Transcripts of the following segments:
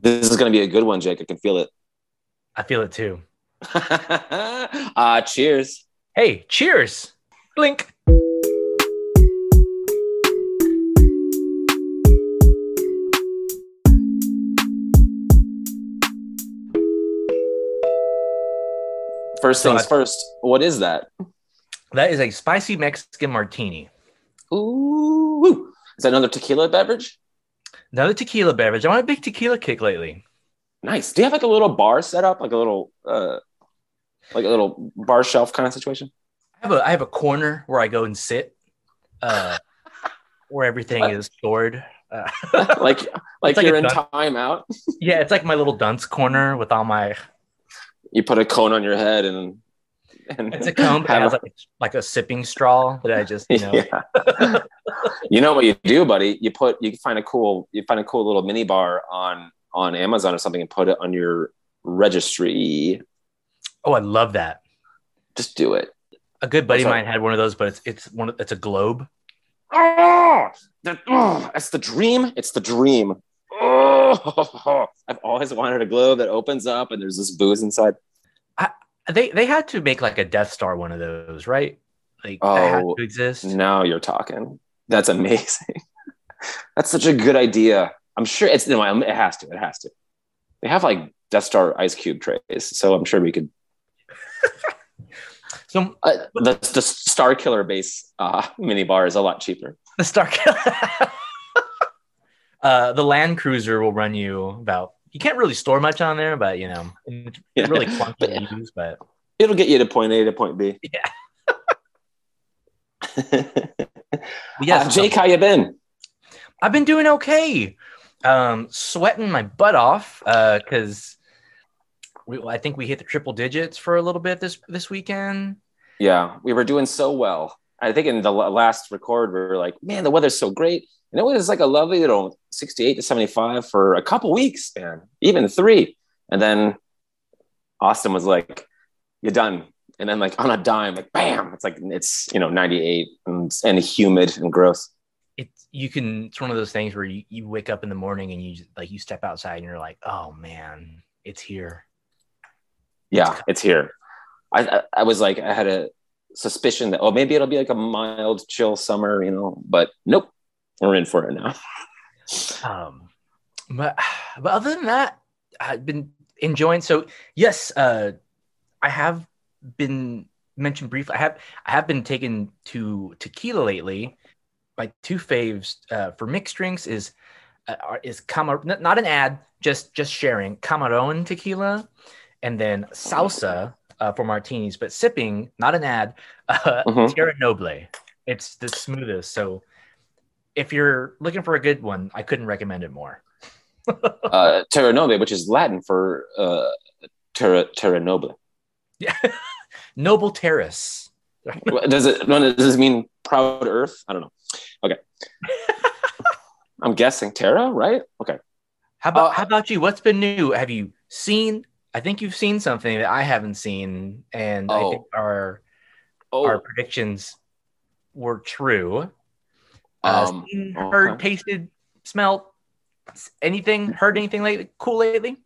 This is going to be a good one, Jake. I can feel it. I feel it too. uh, cheers. Hey, cheers. Blink. First So things I- first. What is that? That is a spicy Mexican martini. Ooh, is that another tequila beverage? Another tequila beverage. I'm on a big tequila kick lately. Nice. Do you have like a little bar set up, like a little, uh, like a little bar shelf kind of situation? I have a I have a corner where I go and sit, uh, where everything What? is stored. Uh, like, like like you're in dun- timeout. yeah, it's like my little dunce corner with all my. You put a cone on your head and, and It's a cone, have has like, like a sipping straw that I just you know. yeah. You know what you do, buddy? You put you find a cool you find a cool little mini bar on on Amazon or something and put it on your registry. Oh, I love that. Just do it. A good buddy of mine had one of those, but it's it's one. of- It's a globe. Oh, the, oh, that's the dream. It's the dream. Oh, I've always wanted a globe that opens up and there's this booze inside. They they had to make like a Death Star one of those, right? Like that had Oh, to exist. Now you're talking. That's amazing. that's such a good idea. I'm sure it's no, it has to. It has to. They have like Death Star ice cube trays, so I'm sure we could. So Uh, the the Star Killer base uh, mini bar is a lot cheaper. the Star uh, the Land Cruiser will run you about. You can't really store much on there, but you know, it's Yeah. really clunky But- to use. But It'll get you to point A to point B. Yeah. Yeah. Uh, Jake, how you been? I've been doing okay. Um, sweating my butt off because we I think we hit the triple digits for a little bit this this weekend. Yeah, we were doing so well. I think in the la- last record, we were like, man, the weather's so great. And it was like a lovely little 68 to 75 for a couple weeks, man, even three. And then Austin was like, you're done. And then, like, on a dime, like, bam, it's like, it's, you know, 98 and, and humid and gross. It's you can. It's one of those things where you, you wake up in the morning and you just, like you step outside and you're like, oh man, it's here. Yeah, it's here. I, I, I was like, I had a suspicion that, oh, maybe it'll be like a mild, chill summer, you know, but nope, we're in for it now. Um, but but other than that, I've been enjoying. So yes, uh, I have been mentioned briefly. I have I have been taken to tequila lately. My two faves uh, for mixed drinks is uh, is Camar not an ad, just just sharing Camarón tequila, and then salsa uh, for martinis. But sipping, not an ad, uh, Mhm. Tierra Noble. It's the smoothest. So if you're looking for a good one, I couldn't recommend it more. uh, Terra Nobile, which is Latin for uh, Terra, terra Noble. Yeah. Noble Terrace. Does it, does it mean proud earth? I don't know. Okay. I'm guessing Terra, right? Okay. How about Uh, how about you? What's been new? Have you seen? I think you've seen something that I haven't seen, and I think our Oh, our predictions were true. Uh, um, seen, heard, okay. tasted, smelled anything? Heard anything lately? Cool lately?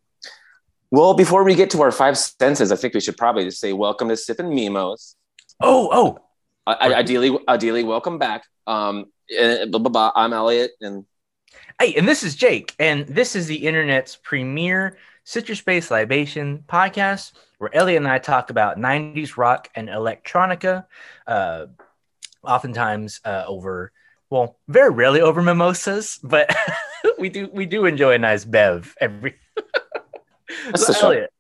Well, before we get to our five senses, I think we should probably just say welcome to Sippin' Memos. Oh, oh, I, I- ideally, ideally, welcome back. Um, eh, blah, blah, blah. I'm Elliot, and Hey, and this is Jake, and this is the internet's premier citrus based libation podcast where Elliot and I talk about 90s rock and electronica, uh, oftentimes uh, over, well, very rarely over mimosas, but we do we do enjoy a nice bev every. That's so, the show. Elliot,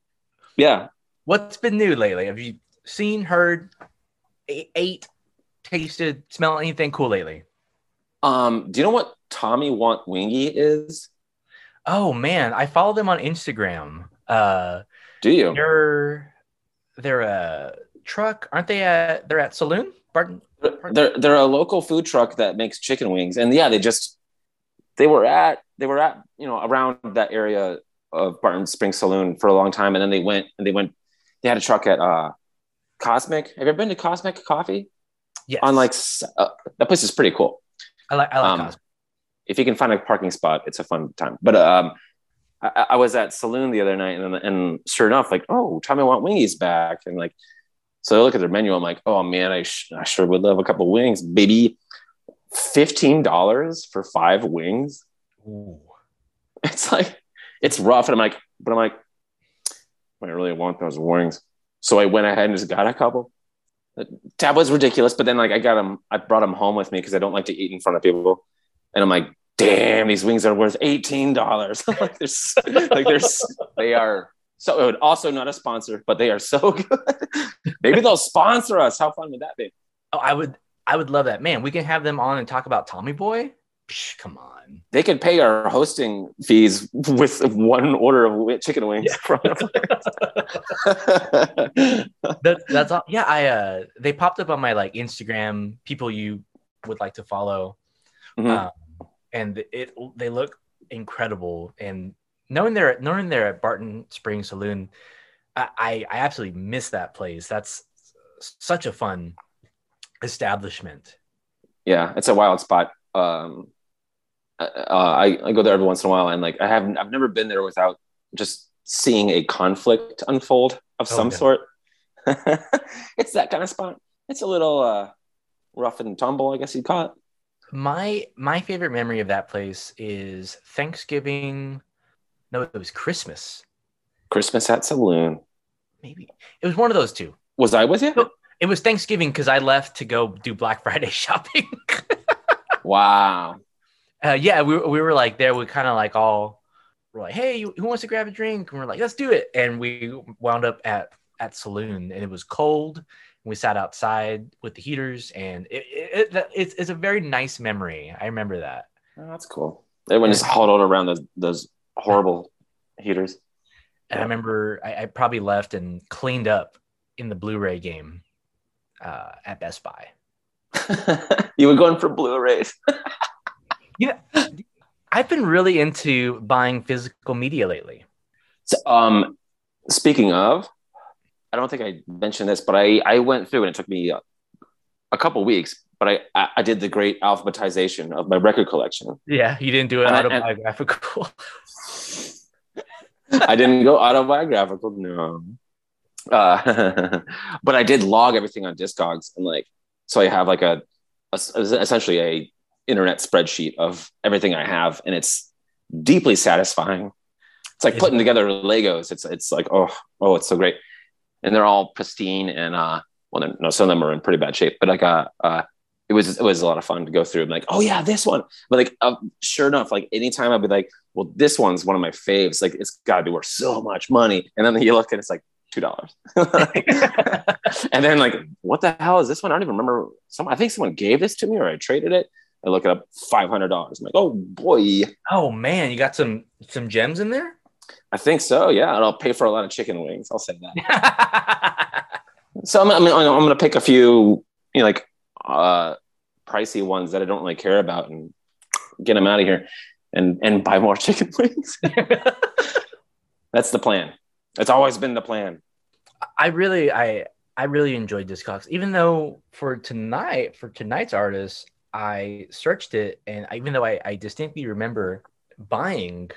yeah, what's been new lately? Have you seen, heard, ate, tasted, smelled anything cool lately? Um, do you know what Tommy Want Wingy is? Oh man, I follow them on Instagram. Uh, Do you? They're they're a truck, aren't they? At they're at Saloon Barton. They're they're a local food truck that makes chicken wings, and yeah, they just they were at they were at you know around that area of Barton Springs Saloon for a long time, and then they went and they went they had a truck at uh Cosmic. Have you ever been to Cosmic Coffee? Yes, On like uh, that place is pretty cool. I like I like um, Cosmo. if you can find a parking spot, it's a fun time. But um, I, I was at saloon the other night, and and sure enough, like, oh, Tommy want wingies back, and like, so I look at their menu. I'm like, oh man, I, sh- I sure would love a couple wings, baby. Fifteen dollars for five wings. Ooh. It's like it's rough, and I'm like, but I'm like, I really want those wings. So I went ahead and just got a couple. That was ridiculous, but then like I got them, I brought them home with me because I don't like to eat in front of people, and I'm like, damn, these wings are worth eighteen dollars. like there's like there's they are so also not a sponsor, but they are so good. Maybe they'll sponsor us. How fun would that be? Oh, I would I would love that. Man, we can have them on and talk about Tommy Boy. Psh, come on. They could pay our hosting fees with one order of chicken wings Yeah. from That, that's all. Yeah, I uh they popped up on my like Instagram people you would like to follow. Mhm. Um, and it they look incredible and knowing they're knowing they're at Barton Springs Saloon, I, I I absolutely miss that place. That's such a fun establishment. yeah, it's a wild spot. Um, uh, I, I go there every once in a while, and like I haven't, I've never been there without just seeing a conflict unfold of Oh, some yeah. sort. it's that kind of spot. It's a little uh, rough and tumble, I guess you'd call it. My my favorite memory of that place is Thanksgiving. No, it was Christmas. Christmas at Saloon. Maybe it was one of those two. Was I with you? No. It was Thanksgiving because I left to go do Black Friday shopping. Wow. uh, yeah, we, we were like there. We kind of like all were like, "Hey, who wants to grab a drink?" And we're like, "Let's do it." And we wound up at at saloon, and it was cold. We sat outside with the heaters, and it, it, it it's, it's a very nice memory. I remember that. Oh, that's cool. Everyone just huddled around those those horrible heaters. And I remember I, I probably left and cleaned up in the Blu-ray game uh, at Best Buy. you were going for Blu-rays. Yeah. I've been really into buying physical media lately. So, um, speaking of, I don't think I mentioned this, but I I went through and it took me a, a couple weeks, but I, I did the great alphabetization of my record collection. Yeah, you didn't do it And I- autobiographical. I didn't go autobiographical, no. Uh, but I did log everything on Discogs and like, so I have like a, a essentially a internet spreadsheet of everything I have, and it's deeply satisfying. It's like putting together Legos. It's it's like oh oh, it's so great, and they're all pristine and uh, well, no, some of them are in pretty bad shape, but like uh, uh it was it was a lot of fun to go through. I'm like, oh yeah, this one. But like, uh, sure enough, like anytime I'd be like, well, this one's one of my faves. Like, it's got to be worth so much money. And then you look and it's like two dollars. and then like, what the hell is this one? I don't even remember. Some I think someone gave this to me or I traded it. I look it up, five hundred dollars. I'm like, oh boy, oh man, you got some some gems in there. I think so. Yeah, and I'll pay for a lot of chicken wings. I'll say that. So I'm, I'm, I'm going to pick a few, you know, like uh, pricey ones that I don't really care about and get them out of here and and buy more chicken wings. That's the plan. It's always been the plan. I really I I really enjoyed Discogs, even though for tonight for tonight's artist, I searched it and even though I, I distinctly remember buying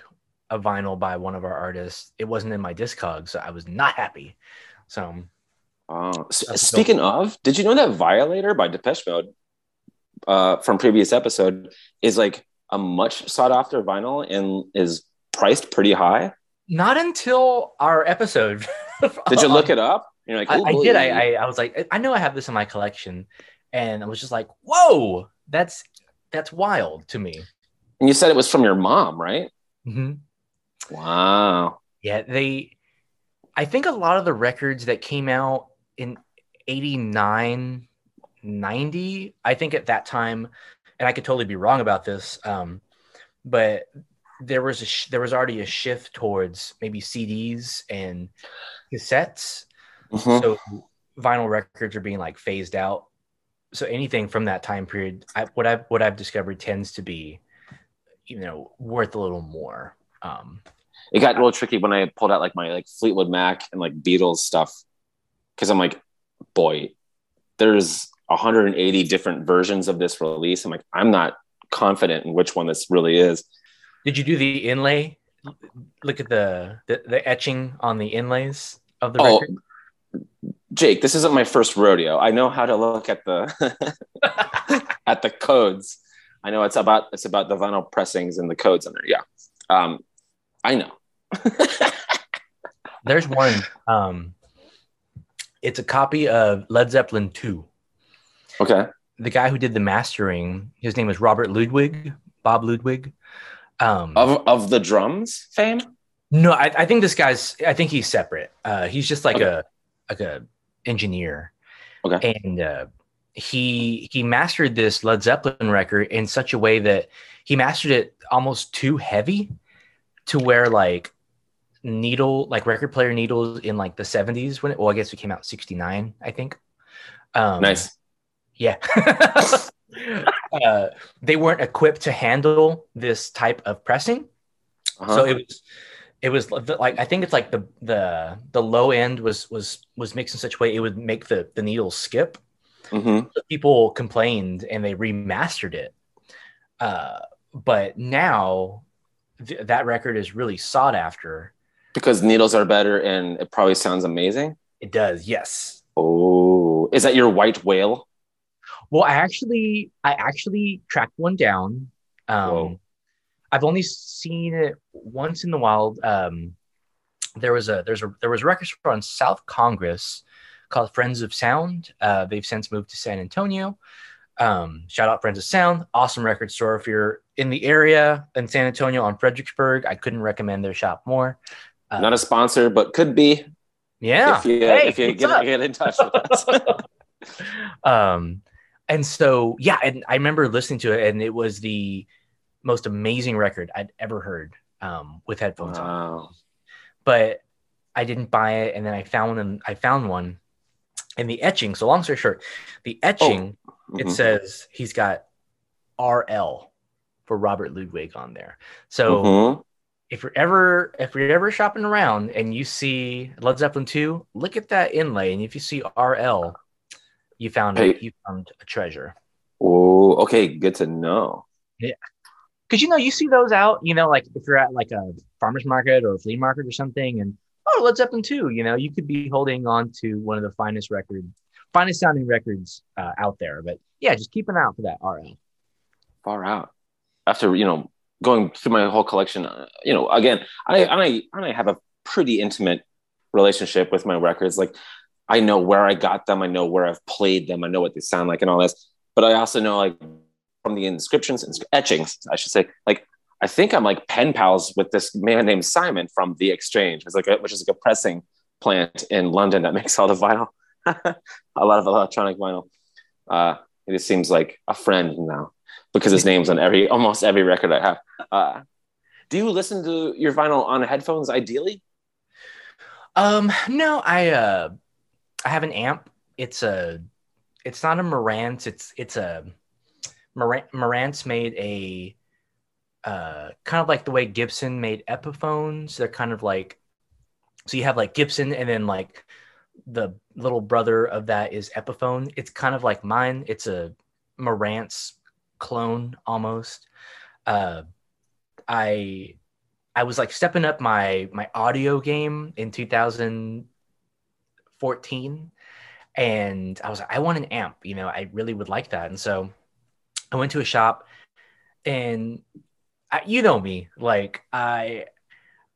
a vinyl by one of our artists, it wasn't in my Discogs, so I was not happy. So Oh, speaking of, did you know that Violator by Depeche Mode uh, from previous episode is like a much sought after vinyl and is priced pretty high? Not until our episode. Did you look it up? You're like, I, I did. I, I I was like, I- I know I have this in my collection, and I was just like, whoa, that's that's wild to me. and you said it was from your mom, right? Mm-hmm. Wow. Yeah, they. I think a lot of the records that came out in 89, 90, I think at that time, and I could totally be wrong about this, um, but there was a sh- there was already a shift towards maybe CDs and cassettes. Mhm. So vinyl records are being like phased out. So anything from that time period, I, what I've what I've discovered tends to be, you know, worth a little more. Um, it got a little tricky when I pulled out like my like Fleetwood Mac and like Beatles stuff because I'm like, boy, there's 180 different versions of this release. I'm like, I'm not confident in which one this really is. Did you do the inlay look at the, the the etching on the inlays of the Oh, record. Jake, this isn't my first rodeo. I know how to look at the at the codes. I know it's about it's about the vinyl pressings and the codes in there. Yeah, um, I know. There's one. Um, it's a copy of Led Zeppelin 2. okay. The guy who did the mastering, his name is Robert Ludwig, Bob Ludwig. Um, Of of the drums fame. no, I, I think this guy's. I think he's separate. Uh, he's just like Okay. a like a engineer. Okay. And uh, he he mastered this Led Zeppelin record in such a way that he mastered it almost too heavy, to where like needle like record player needles in like the 70s when it well i guess it came out 69 i think um Nice. yeah uh, they weren't equipped to handle this type of pressing Uh-huh. so it was it was like i think it's like the the the low end was was was mixed in such a way it would make the the needles skip Mhm. so people complained and they remastered it uh but now th- that record is really sought after Because needles are better and it probably sounds amazing. it does yes Oh, is that your white whale? Well i actually i actually tracked one down. Um Whoa. i've only seen it once in the wild. Um there was a there's a there was a record store on south congress called friends of sound. Uh they've since moved to san antonio. Um shout out friends of sound. Awesome record store. If you're in the area in san antonio on fredericksburg i couldn't recommend their shop more. Uh, Not a sponsor, but could be. Yeah. If you Hey, if you get, get in touch with us. um and so yeah and i remember listening to it and it was the most amazing record i'd ever heard um with headphones on wow. but i didn't buy it and then i found one i found one and the etching so long story short the etching it Mhm. says he's got rl for robert ludwig on there so Mhm. if you're ever if you're ever shopping around and you see Led Zeppelin 2, look at that inlay, and if you see RL, you found Hey. you found a treasure. Oh, okay. Good to know. Yeah, because you know you see those out, you know, like if you're at like a farmer's market or a flea market or something, and oh Led Zeppelin 2, you know, you could be holding on to one of the finest record, finest sounding records uh, out there. But yeah, just keep an eye out for that RL. Far out. After you know going through my whole collection, uh, you know, again, I I I have a pretty intimate relationship with my records. Like I know where I got them, I know where I've played them, I know what they sound like, and all this. But I also know like from the inscriptions and etchings, I should say, like. I think I'm like pen pals with this man named Simon from The Exchange, it's like a, which is like a pressing plant in London that makes all the vinyl, a lot of electronic vinyl. Uh, it just seems like a friend now because his name's on every almost every record I have. Uh, do you listen to your vinyl on headphones ideally? Um, no, I uh, I have an amp. It's a, it's not a Marantz. It's it's a, Marantz, made a, uh, kind of like the way Gibson made Epiphones. They're kind of like, so you have like Gibson, and then like the little brother of that is Epiphone. It's kind of like mine. It's a Marantz clone almost. Uh, I I was like stepping up my my audio game in 2014 and I was like I want an amp, you know, I really would like that. And so I went to a shop and I, you know me, like I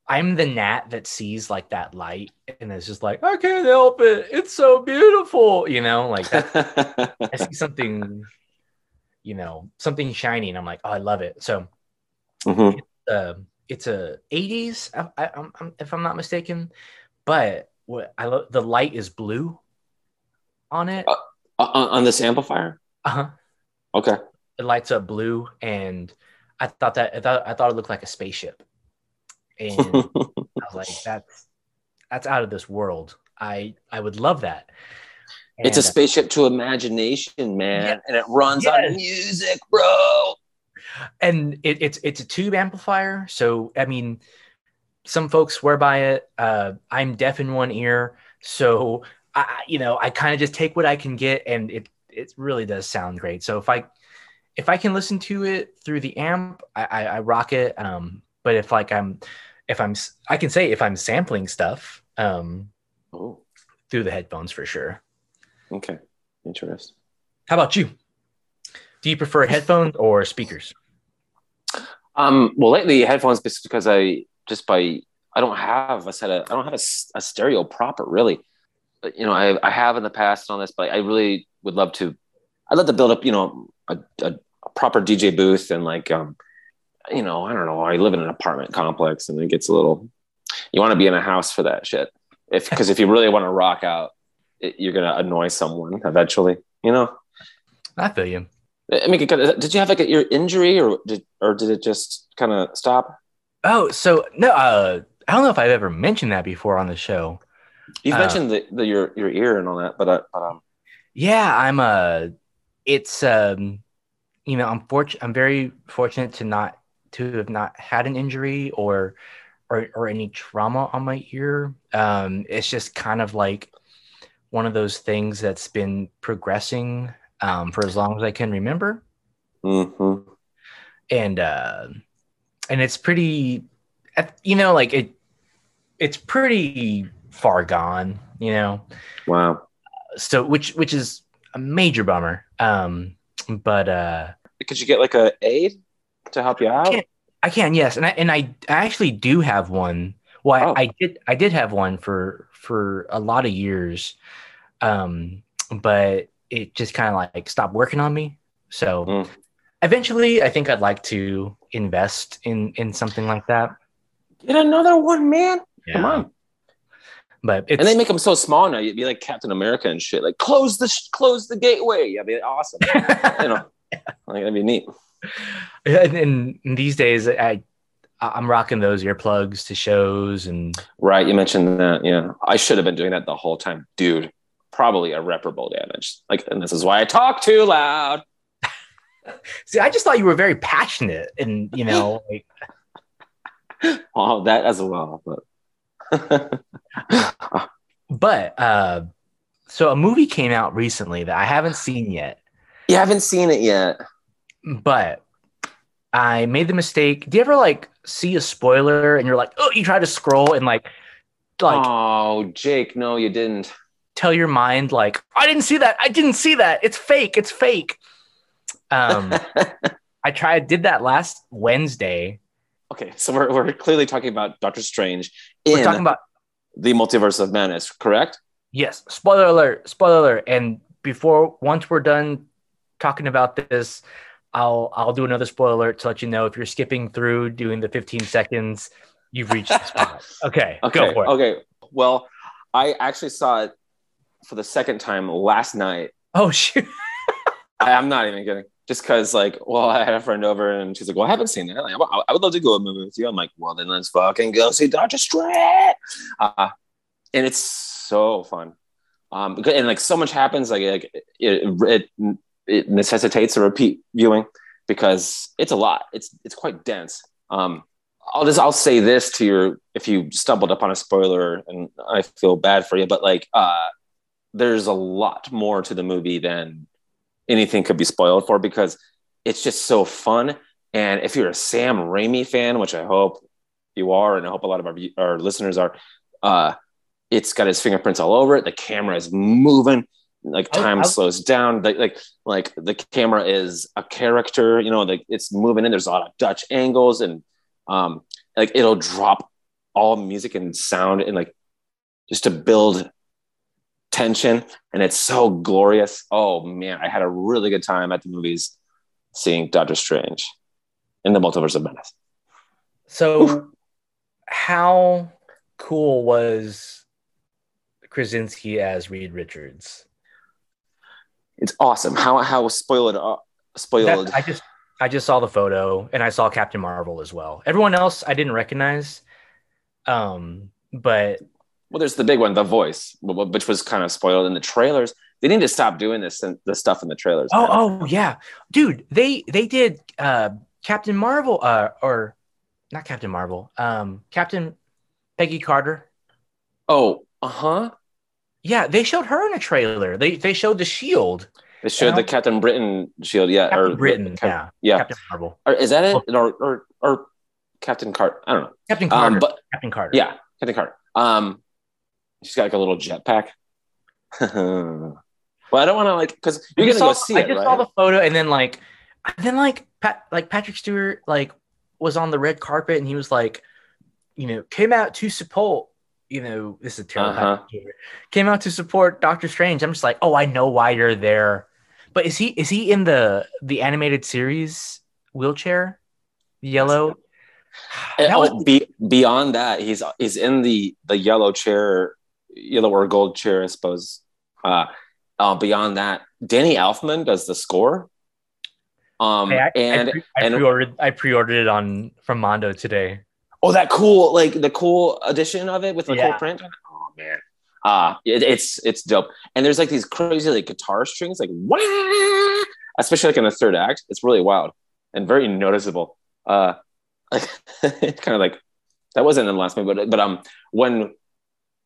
I'm the gnat that sees like that light and it's just like I can't help it. It's so beautiful, you know, like that I see something you know, something shiny and I'm like, "Oh, I love it." So Mhm. uh, it's a 80s I, I, I'm- if i'm not mistaken but what i love the light is blue on it Uh, on, on this amplifier? uh-huh Okay. it lights up blue and i thought that i thought, I thought it looked like a spaceship and i was like that's that's out of this world i i would love that it's a uh, spaceship to imagination, man, Yes. and it runs Yes. on music, bro. and it, it's it's a tube amplifier so i mean some folks swear by it uh i'm deaf in one ear so i you know i kind of just take what i can get and it it really does sound great so if i if i can listen to it through the amp i i, I rock it um but if like i'm if I'm I can say if I'm sampling stuff um, Oh, through the headphones for sure. okay, interesting. How about you? Do you prefer headphones or speakers? Um, well, lately headphones just because I just by I don't have a set of I don't have a, a stereo proper really. But, you know, I I have in the past on this, but I really would love to. I'd love to build up, you know, a, a, a proper DJ booth and like, um, you know, I don't know. I live in an apartment complex, and it gets a little. You want to be in a house for that shit, if because if you really want to rock out, it, you're gonna annoy someone eventually. You know. I feel you. I mean, did you have like a, your injury, or did or did it just kind of stop? Oh, so no, uh, I don't know if I've ever mentioned that before on the show. You've Uh, mentioned the, the your your ear and all that, but, uh, um, Yeah, I'm uh it's um you know, I'm fortunate I'm very fortunate to not to have not had an injury or or or any trauma on my ear. Um it's just kind of like one of those things that's been progressing um for as long as I can remember. Mm-hmm. And uh and it's pretty you know like it it's pretty far gone, you know. wow. So which which is a major bummer. Um but uh Could you get like a aid to help you out? I Can't- I can, yes, and I and I, I actually do have one. Well, I, Oh. I did I did have one for for a lot of years, um, but it just kind of like stopped working on me. So Mm. Eventually, I think I'd like to invest in in something like that. Get another one, man. Come on. But it's And they make them so small now. You'd be like Captain America and shit. Like close the sh- close the gateway. That'd be awesome. you know, like that'd be neat. and, and these days I I'm rocking those earplugs to shows and Right. You mentioned that. Yeah, I should have been doing that the whole time, dude. Probably irreparable damage. Like, and this is why I talk too loud. see. I just thought you were very passionate and you know like. Oh, that as well. But But uh, so a movie came out recently that I haven't seen yet, you haven't seen it yet. but I made the mistake. Do you ever like see a spoiler and you're like, oh, you try to scroll and like, like oh, Jake, no, you didn't. tell your mind like, I didn't see that. I didn't see that. It's fake. It's fake. Um, I tried, did that last Wednesday. okay, so we're, we're clearly talking about Doctor Strange in We're talking about the Multiverse of Madness, correct? Yes, spoiler alert, spoiler alert. And before once we're done talking about this, I'll I'll do another spoiler alert to let you know if you're skipping through doing the 15 seconds, you've reached the spot. Okay, Okay, go for it. okay. Well, I actually saw it for the second time last night. Oh shoot. I, I'm not even kidding. Just because, like, well, I had a friend over and she's like, "Well, I haven't seen that. Like, I, would love to go a movie with you." I'm like, "Well, then let's fucking go see Doctor Strange." Uh, and it's so fun. Um, and like so much happens, like, like it, it it necessitates a repeat viewing because it's a lot. It's it's quite dense. Um, I'll just I'll say this to your if you stumbled upon a spoiler and I feel bad for you, but like uh, there's a lot more to the movie than anything could be spoiled for because it's just so fun. And if you're a Sam Raimi fan, which I hope you are, and I hope a lot of our, our listeners are, uh, it's got his fingerprints all over it. The camera is moving, like I- time I- slows down. Like, like, like the camera is a character. You know, like it's moving in. There's a lot of Dutch angles, and um, like it'll drop all music and sound, and like just to build tension and it's so glorious. Oh man, I had a really good time at the movies seeing Doctor Strange in the Multiverse of Madness. So how cool was Krasinski as Reed Richards? It's awesome. How how spoiled uh, spoiled. That, I just I just saw the photo and I saw Captain Marvel as well. Everyone else I didn't recognize. Um, but well, there's the big one, the voice, which was kind of spoiled in the trailers. They need to stop doing this and the stuff in the trailers. Oh, oh yeah, dude. They they did uh, Captain Marvel, uh, or not Captain Marvel, um, Captain Peggy Carter. oh, uh huh. Yeah, they showed her in a trailer. They they showed the shield. They showed the Captain Britain shield, yeah, Captain or Britain, Cap- yeah, yeah. Captain Marvel, Or is that it, or or or Captain Cart? I don't know. Captain Carter. Um, but Captain Carter. Yeah, Captain Carter. Um, she's got like a little jetpack. well, I don't want to like because you're gonna just go saw- see I it, just right? saw the photo, and then like, then like Pat, like Patrick Stewart, like was on the red carpet, and he was like, you know, came out to support. You know, this is terrible. Uh-huh. Came out to support Doctor Strange. I'm just like, oh, I know why you're there. But is he is he in the the animated series wheelchair, yellow? That was- oh, be, beyond that, he's he's in the the yellow chair, yellow or gold chair, I suppose. Uh, uh, beyond that, Danny Elfman does the score. Um, Hey, I, and I, pre- I and- pre-ordered I pre-ordered it on from Mondo today. oh, that cool like the cool edition of it with the Yeah. cool print. Oh man, uh, it, it's it's dope. And there's like these crazy like guitar strings, like wah! especially like in the third act. It's really wild and very noticeable. Uh, like kind of like that wasn't in the last movie, but but um when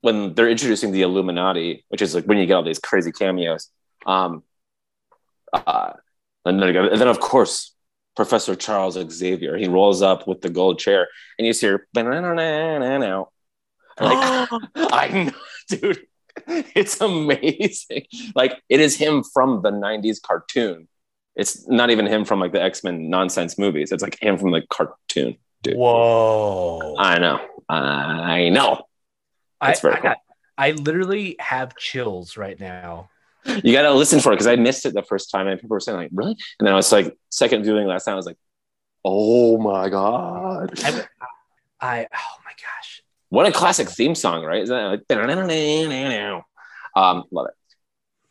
when they're introducing the Illuminati, which is like when you get all these crazy cameos, um, uh, and then, of course Professor Charles Xavier, he rolls up with the gold chair, and you hear now. Like, I know, dude. It's amazing. Like it is him from the '90s cartoon. It's not even him from like the X Men nonsense movies. It's like him from the cartoon. dude. Whoa! I know. I know. I, very I, got, I literally have chills right now. You got to listen for it because I missed it the first time, and people were saying like, "Really?" And then I was like, second viewing last time, I was like, "Oh my god!" I, I oh my gosh. What a classic theme song, right? Isn't that like, um, love it.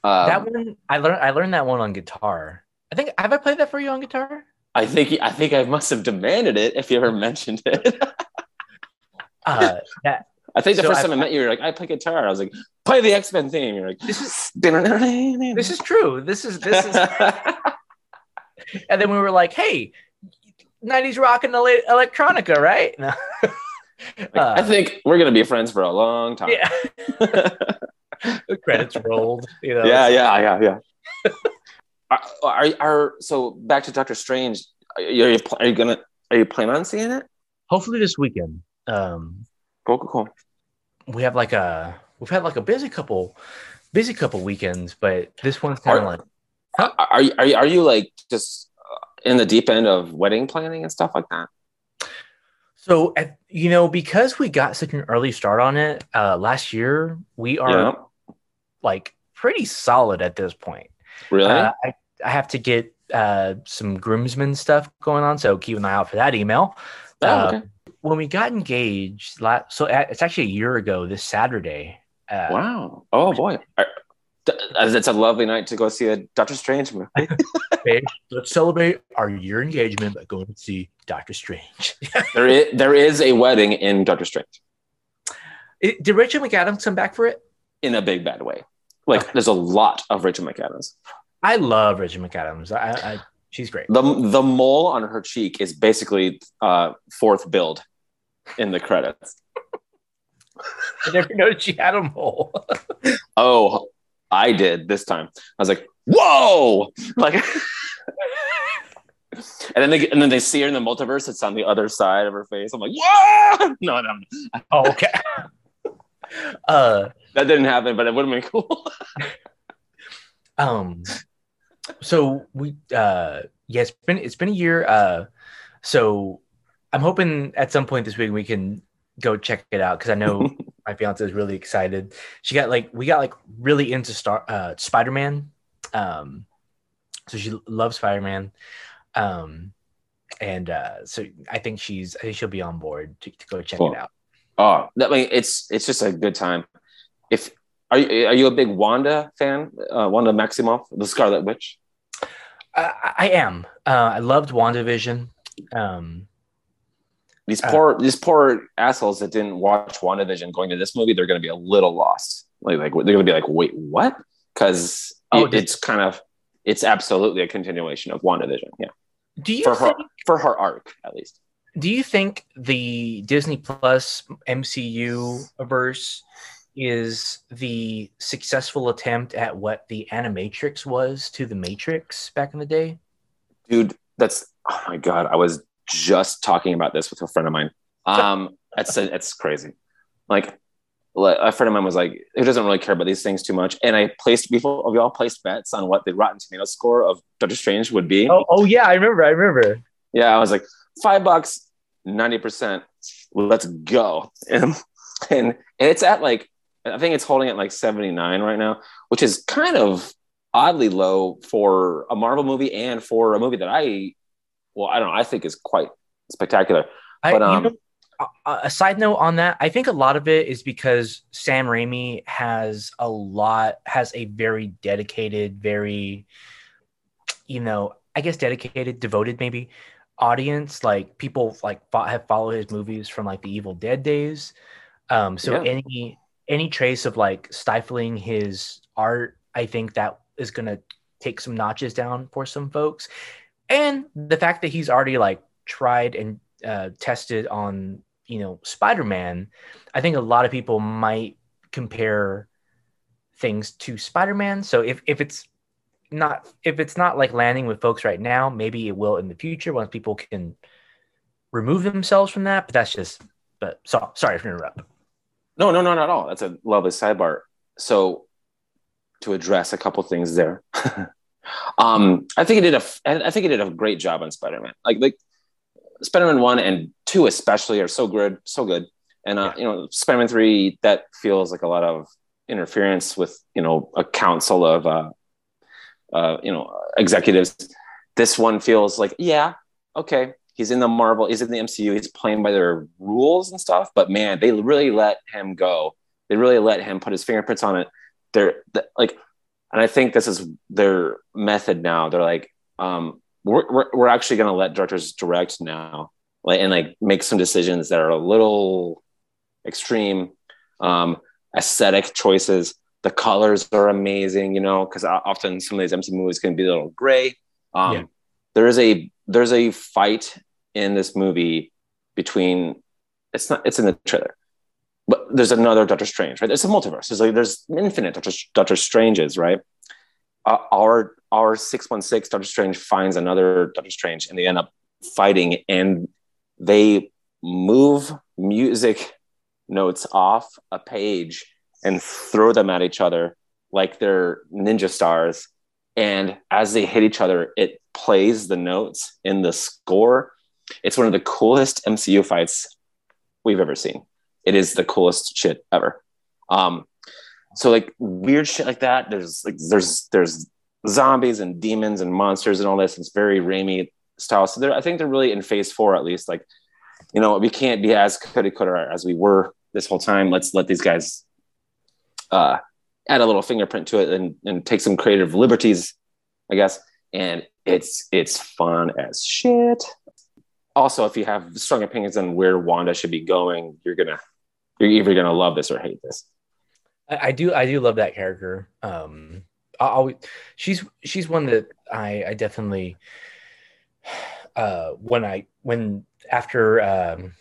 Um, that one I learned I learned that one on guitar. I think have I played that for you on guitar? I think I think I must have demanded it if you ever mentioned it. Uh that I think the So first I- time I met you, you were like, "I play guitar." I was like, "Play the X Men theme." You're like, this is "This this is true. This is this is and then we were like, hey, 90s rock and ele- electronica, right? No. I Uh, think we're gonna be friends for a long time. yeah. the credits rolled, you know. yeah, yeah, yeah, yeah. are, are are so back to Doctor Strange? Are you, are you gonna are you planning on seeing it? Hopefully this weekend. Um Cool, cool. we have like a we've had like a busy couple busy couple weekends, but this one's kind of like Are, are you are you, are you like just uh, in the deep end of wedding planning and stuff like that? so at, you know because we got such an early start on it uh last year we are Yeah, like pretty solid at this point really. uh, I, I have to get uh some groomsmen stuff going on so keep an eye out for that email oh, uh, okay. When we got engaged la- so it's actually a year ago this saturday uh, Wow. Oh boy. It's a lovely night to go see a Doctor Strange movie. let's celebrate our year engagement by going to see doctor strange there is there is a wedding in Doctor Strange It- did rachel mcadams come back for it in a big bad way. Like Okay. there's a lot of Rachel McAdams. I love Rachel McAdams. I, I she's great. The the mole on her cheek is basically uh, fourth billed in the credits. I never noticed she had a mole. Oh, I did this time. I was like, whoa! Like, and then they and then they see her in the multiverse. It's on the other side of her face. I'm like, whoa! No, no, oh, okay. uh, that didn't happen, but it would have been cool. um, so we, uh, yeah, it's been it's been a year. Uh, so I'm hoping at some point this week we can go check it out because I know my fiance is really excited. She got like we got like really into Star uh, Spider Man. Um, so she loves Spider Man. Um, and uh, so I think she's I think she'll be on board to, to go check Cool. it out. Oh, that I mean, it's it's just a good time. If are you are you a big Wanda fan? Uh, Wanda Maximoff, the Scarlet Witch. I, I am. Uh, I loved WandaVision. Um, These Uh, poor these poor assholes that didn't watch WandaVision going to this movie, they're going to be a little lost. Like like they're going to be like, wait, what? Because Oh, it, it's kind of it's absolutely a continuation of WandaVision. Yeah, do you for her for her arc at least. do you think the Disney Plus MCU verse is the successful attempt at what the Animatrix was to the Matrix back in the day? dude that's oh my god i was just talking about this with a friend of mine um That's it's crazy. Like a friend of mine was like, who doesn't really care about these things too much. And I placed before we all placed bets on what the Rotten Tomato score of Doctor Strange would be. Oh, oh yeah, I remember. I remember. Yeah, I was like, five bucks, 90%. Let's go. And, and, and it's at like, I think it's holding at like 79 right now, which is kind of oddly low for a Marvel movie and for a movie that I, well, I don't know, I think is quite spectacular. But I, um, know, a side note on that, I think a lot of it is because Sam Raimi has a lot, has a very dedicated, very, you know, I guess dedicated, devoted maybe audience. Like people like have followed his movies from like the Evil Dead days. Um, so yeah. any any trace of like stifling his art, I think that is gonna take some notches down for some folks. And the fact that he's already like tried and uh, tested on you know spider-man i think a lot of people might compare things to spider-man. So if, if it's not if it's not like landing with folks right now maybe it will in the future once people can remove themselves from that but that's just but so, sorry for interrupt. No no no not at all. That's a lovely sidebar. So to address a couple things there um i think it did a i think it did a great job on spider-man like like Spider-Man one and two especially are so good, so good. And uh, you know, Spider-Man three that feels like a lot of interference with you know a council of uh, uh, you know executives. This one feels like yeah, okay, he's in the Marvel, he's in the MCU, he's playing by their rules and stuff. But man, they really let him go. They really let him put his fingerprints on it. They're like, and I think this is their method now. They're like, um, we're, we're, we're actually going to let directors direct now like and like make some decisions that are a little extreme um aesthetic choices the colors are amazing you know because often some of these mc movies can be a little gray um yeah. there is a there's a fight in this movie between it's not it's in the trailer but there's another doctor strange right there's a multiverse there's like there's infinite doctor, doctor stranges right uh, our our 616 Doctor Strange finds another Doctor Strange and they end up fighting and they move music notes off a page and throw them at each other like they're ninja stars. And as they hit each other, it plays the notes in the score. It's one of the coolest MCU fights we've ever seen. It is the coolest shit ever. Um, so like weird shit like that. There's like there's there's zombies and demons and monsters and all this. It's very Raimi style. So they're, I think they're really in phase four at least. Like, you know, we can't be as cookie cutter as we were this whole time. Let's let these guys uh, add a little fingerprint to it and, and take some creative liberties, I guess. And it's it's fun as shit. Also, if you have strong opinions on where Wanda should be going, you're gonna you're either gonna love this or hate this. I, I do I do love that character. Um, I'll, she's she's one that I, I definitely uh, when I when after um,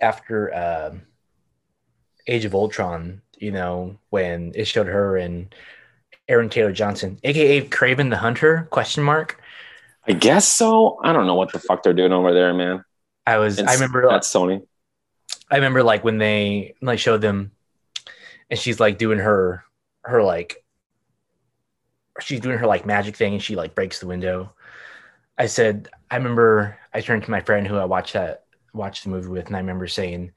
after um, Age of Ultron, you know, when it showed her and Aaron Taylor Johnson, aka Kraven the Hunter? Question mark. I guess so. I don't know what the fuck they're doing over there, man. I was. It's, I remember that's Sony. I remember like when they like showed them, and she's like doing her her like she's doing her like magic thing and she like breaks the window. I said, I remember I turned to my friend who I watched that watched the movie with, and I remember saying,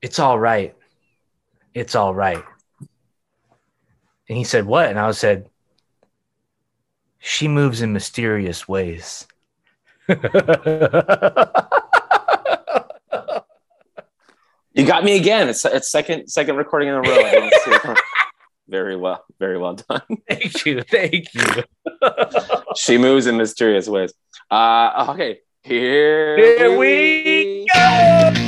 It's all right. It's all right. And he said, What? And I said, She moves in mysterious ways. you got me again. It's it's second second recording in a row. Very well, very well done. Thank you, thank you. she moves in mysterious ways. Uh, okay, here, here we, we go.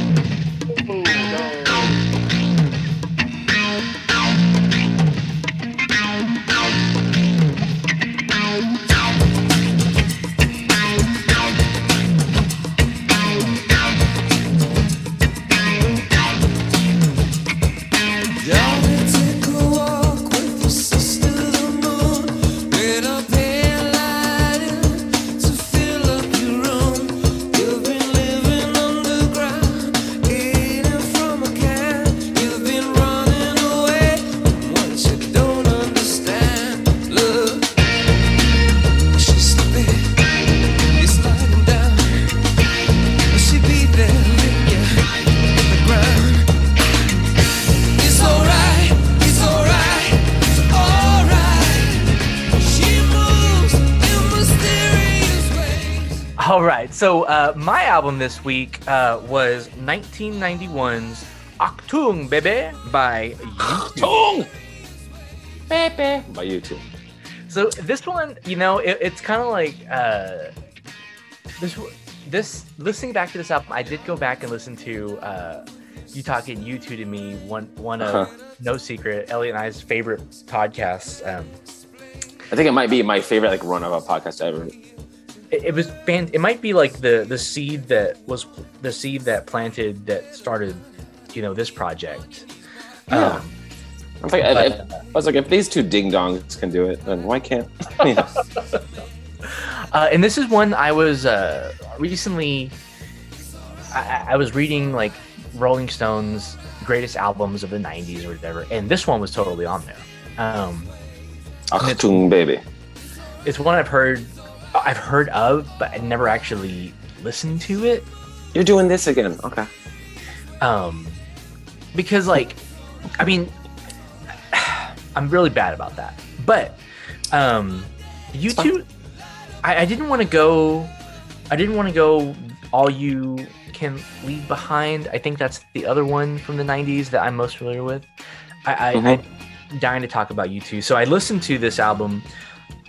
Album this week uh, was 1991's Achtung Baby by U2. Tung! Pepe. By you too. So this one, you know, it, it's kind of like uh, this. This listening back to this album, I did go back and listen to uh, you talking U2 to me. One one of Uh-huh. no secret Elliot and I's favorite podcasts. Um, I think it might be my favorite like run of a podcast ever. It, it was fan. It might be like the the seed that was the seed that planted that started, you know, this project. Yeah. Um, I was like, if, but, if- I was like, if these two ding dongs can do it, then why can't? know? Uh, and this is one I was uh, recently. I, I- was reading like Rolling Stones greatest albums of the '90s or whatever, and this one was totally on there. Um, Achtung, baby. it's one I've heard, I've heard of, but I never actually listened to it. You're doing this again. Okay. Um, because like, I mean, I'm really bad about that. But um, you It's fine. two, I, I didn't want to go. I didn't want to go. All you can leave behind. I think that's the other one from the '90s that I'm most familiar with. I, I, Mhm. I'm dying to talk about U2. So I listened to this album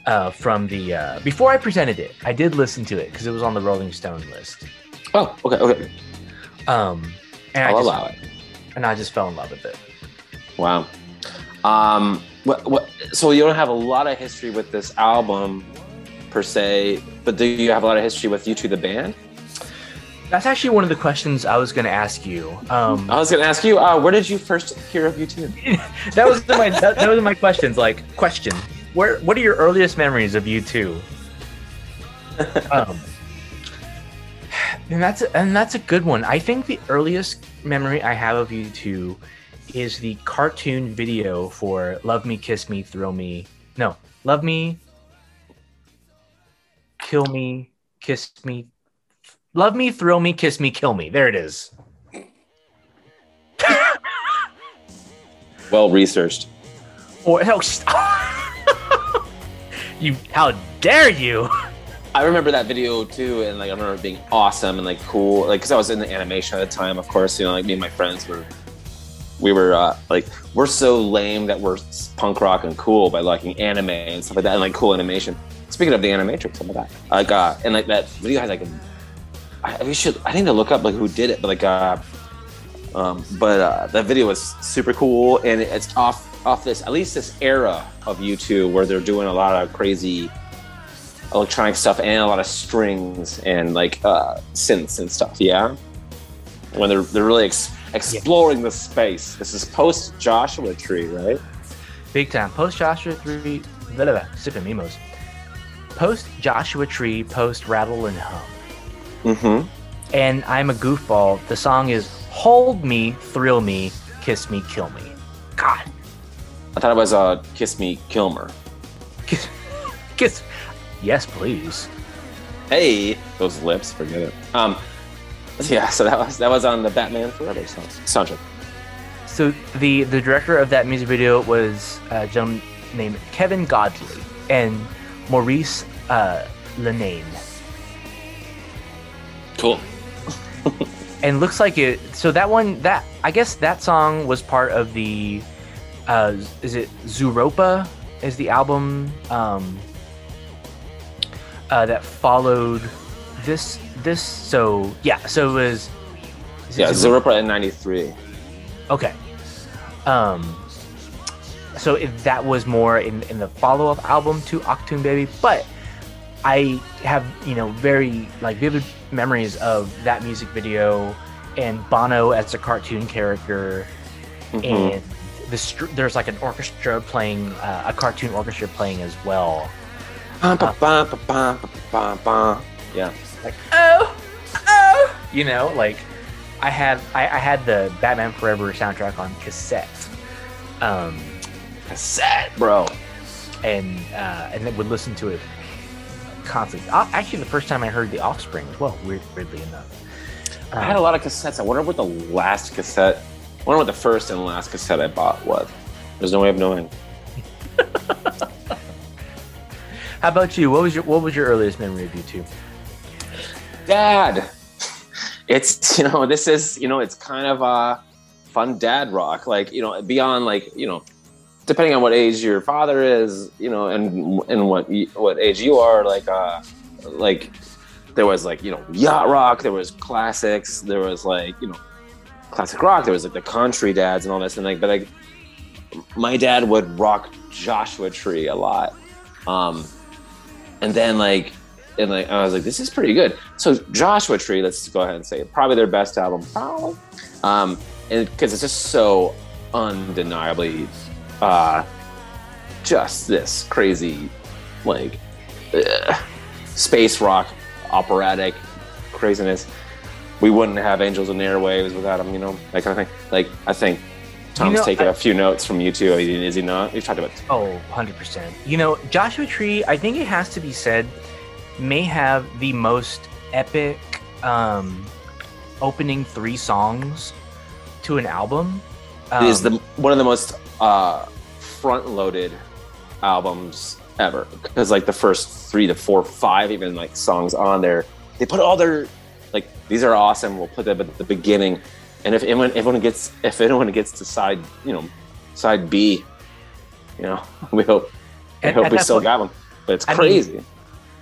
uh, from the uh, before I presented it. I did listen to it because it was on the Rolling Stone list. Oh, okay, okay. Um, and I I'll just, allow it. and I just fell in love with it. Wow. Um, what, what, so you don't have a lot of history with this album per se, but do you have a lot of history with U2, the band? That's actually one of the questions I was going to ask you. Um, I was going to ask you, uh, where did you first hear of U2? that was my that, that was my questions. Like, question: Where what are your earliest memories of U2? Um, and that's and that's a good one. I think the earliest memory I have of U2 is the cartoon video for "Love Me, Kiss Me, Thrill Me." No, "Love Me, Kill Me, Kiss Me." Love me, thrill me, kiss me, kill me. There it is. Well researched. Or no. you how dare you? I remember that video too, and like I remember being awesome and like cool, like because I was in the animation at the time. Of course, you know, like me and my friends were, we were uh, like we're so lame that we're punk rock and cool by liking anime and stuff like that, and like cool animation. Speaking of the animatrix, some of that, like uh, and like that video has like a, I, we should I need to look up like who did it, but like uh, um, but uh, that video was super cool, and it's off off this at least this era of U2 where they're doing a lot of crazy electronic stuff and a lot of strings and like uh, synths and stuff. Yeah, when they're they're really ex- exploring the space. This is post Joshua Tree, right? Big time. Post Joshua Tree. Blah, blah, blah, sipping memos. Post Joshua Tree. Post Rattle and Hum. Mm-hmm. And I'm a goofball. The song is "Hold Me, Thrill Me, Kiss Me, Kill Me." God, I thought it was uh, "Kiss Me, Kilmer." kiss, kiss. Yes, please. Hey, those lips, forget it. Um, yeah. So that was that was on the Batman Forever soundtrack. So the the director of that music video was a gentleman named Kevin Godley and Maurice uh, Linnane. Cool. and looks like it so that one that i guess that song was part of the uh is it Zooropa is the album um uh that followed this this so yeah so it was Yeah? Zooropa in '93. okay um so if that was more in, in the follow-up album to Achtung Baby, but I have you know very like vivid memories of that music video and Bono as a cartoon character, Mhm. and the str- there's like an orchestra playing uh, a cartoon orchestra playing as well. Ba. Yeah. Like oh oh, you know like I had I, I had the Batman Forever soundtrack on cassette. Um, Cassette, bro. and uh, and then would listen to it constantly. Uh, actually, the first time I heard The Offspring as well, weird, weirdly enough. I had a lot of cassettes. I wonder what the last cassette. I wonder what the first and last cassette I bought was. There's no way of knowing. How about you? What was your What was your earliest memory of U2? dad. It's you know this is you know it's kind of uh fun dad rock like you know beyond like you know depending on what age your father is you know and and what what age you are like uh like there was like you know yacht rock there was classics there was like you know classic rock there was like the country dads and all this and like but like my dad would rock joshua tree a lot um and then like and like I was like, this is pretty good. So Joshua Tree, let's go ahead and say it, probably their best album, um, and because it's just so undeniably, uh, just this crazy, like, uh, space rock, operatic craziness. We wouldn't have Angels in the Airwaves without them, you know, that kind of thing. Like, I think Tom's You know, taking I- a few notes from U2. Is he not? We've talked about. Oh, 100%. You know, Joshua Tree, I think it has to be said, may have the most epic um, opening three songs to an album. it is Um, the one of the most uh, front-loaded albums ever because like the first three to four, five even like songs on there, they put all their these are awesome. We'll put them at the beginning, and if anyone, everyone gets if anyone gets to side you know side B, you know we hope we hope we still point- got them. But it's I mean- crazy.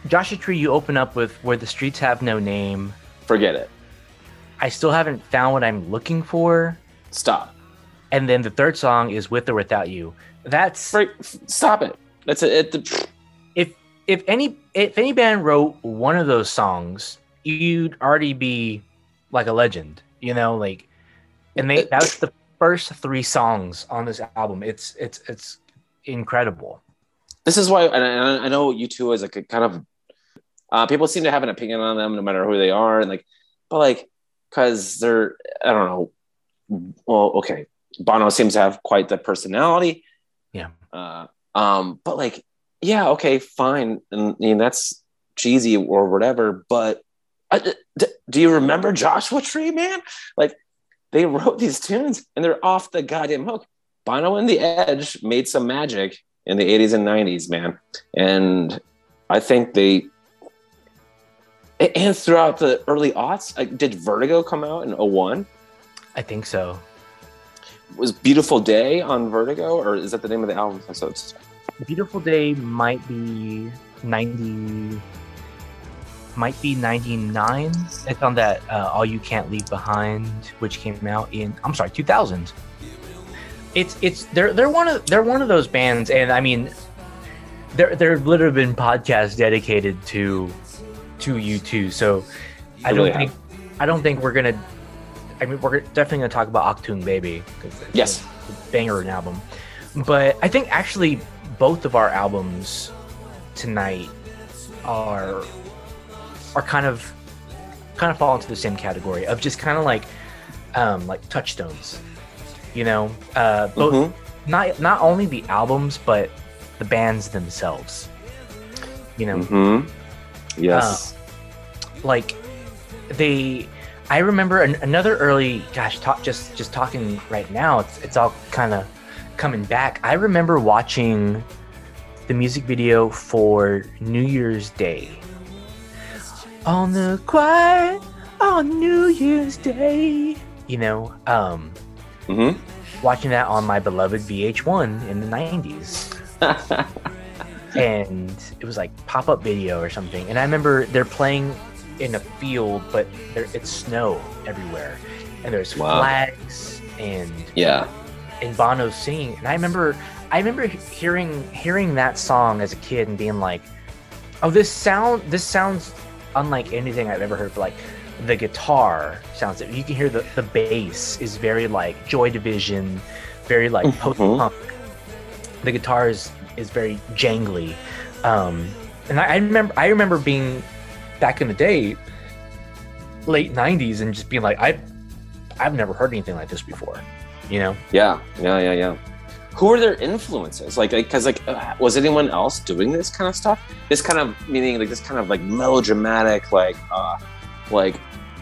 Joshua Tree, you open up with Where the Streets Have No Name. Forget it. I still haven't found what I'm looking for. Stop. And then the third song is With or Without You. That's. Stop it. That's it. it if if any if any band wrote one of those songs, you'd already be like a legend, you know, like and they that's the first three songs on this album. It's it's it's incredible. this is why and I, I know U2 is like a kind of uh, people seem to have an opinion on them no matter who they are and like but like because they're i don't know well okay bono seems to have quite the personality Yeah. uh, um but like yeah okay fine and I mean that's cheesy or whatever but I, d- do you remember joshua tree man like they wrote these tunes and they're off the goddamn hook bono and the edge made some magic in the 80s and 90s, man. And I think they and throughout the early aughts, like, did Vertigo come out in 01? I think so. Was Beautiful Day on Vertigo, or is that the name of the album? So it's Beautiful Day might be 90 might be 99. It's on that uh, All You Can't Leave Behind which came out in I'm sorry, 2000. It's it's they're they're one of they're one of those bands and I mean there there've literally been podcasts dedicated to to U2. So I don't think I don't think we're going to I mean we're definitely going to talk about Achtung Baby Yes. a banger an album. But I think actually both of our albums tonight are are kind of kind of fall into the same category of just kind of like um like touchstones you know uh both Mhm. not not only the albums but the bands themselves you know Mm-hmm. Yes. like they i remember an, another early gosh talk just just talking right now it's, it's all kind of coming back i remember watching the music video for new year's day on the quiet on new year's day you know um mm-hmm. watching that on my beloved vh1 in the 90s and it was like pop-up video or something and i remember they're playing in a field but there it's snow everywhere and there's Wow. flags and yeah. and Bono singing and i remember i remember hearing hearing that song as a kid and being like oh this sound this sounds unlike anything i've ever heard but like the guitar sounds you can hear the the bass is very like joy division very like Mhm. post-punk the guitar is is very jangly um and I, I remember i remember being back in the day late 90s and just being like i i've never heard anything like this before you know Yeah. Yeah. Yeah. Yeah. Who were their influences? Like, because like, uh, was anyone else doing this kind of stuff? This kind of meaning like this kind of like melodramatic, like, uh, like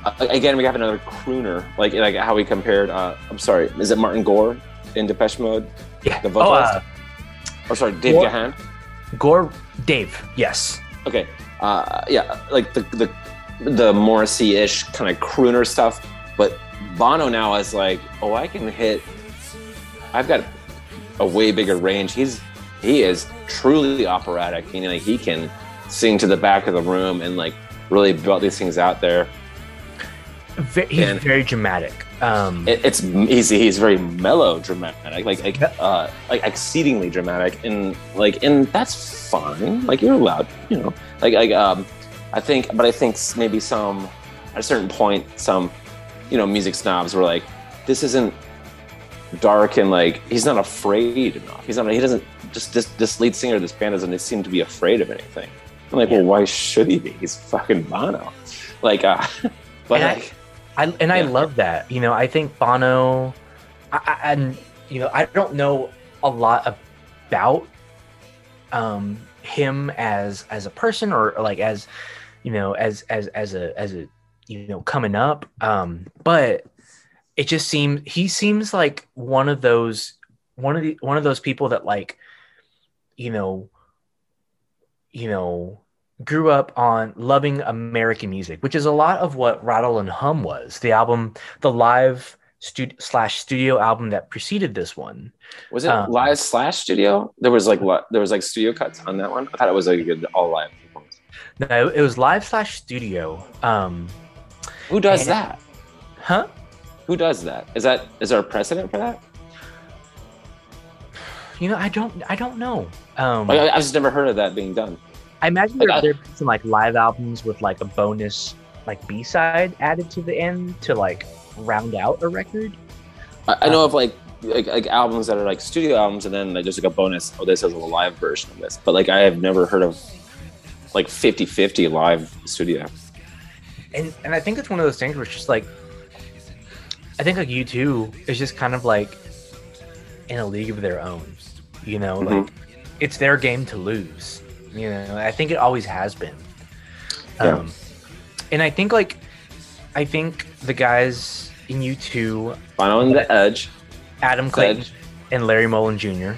uh, again, we have another crooner, like like how we compared. Uh, I'm sorry, is it Martin Gore in Depeche Mode? yeah The vocalist. oh uh, Or sorry, Dave Gore- Gahan. gore dave yes Okay. Uh, yeah, like the the the Morrissey-ish kind of crooner stuff, but Bono now is like, oh, I can hit. I've got a way bigger range. He's he is truly operatic, meaning like he can sing to the back of the room and like really build these things out there. He's And- very dramatic. Um, It, it's he's he's very melodramatic, like like uh like exceedingly dramatic, and like and that's fine. Like you're allowed, you know. Like like um, I think, but I think maybe some at a certain point, some you know music snobs were like, this isn't dark and like he's not afraid enough. He's not. He doesn't just this this lead singer of this band doesn't seem to be afraid of anything. I'm like, well, why should he be? He's fucking Bono. Like, uh, but And I- like, I, and I love that. You know, I think Bono, I, I, and you know, I don't know a lot about um, him as as a person or like as you know as as as a as a you know coming up. Um, but it just seems he seems like one of those one of the one of those people that like you know you know grew up on loving American music, which is a lot of what Rattle and Hum was. The album, the live stu- slash studio album that preceded this one. Was it Um, live slash studio? There was like li- there was like studio cuts on that one. I thought it was like a good all live performance. No, it was live slash studio. Um, Who does And- that? huh? Who does that? Is that is there a precedent for that? You know, I don't, I don't know. Um, Like, I, I've just never heard of that being done. I imagine like, there I- there have been some like live albums with like a bonus like B side added to the end to like round out a record. I, I Um, know of like, like like albums that are like studio albums, and then like, there's like a bonus. Oh, this is a live version of this. But like I have never heard of like 50-50 live studio. and and I think it's one of those things where it's just like I think like U2 is just kind of like in a league of their own. You know, Mhm. like it's their game to lose. You know, I think it always has been. Yeah. Um, and I think like I think the guys in U2, Final on the edge, Adam Clayton Edge, and Larry Mullen Jr.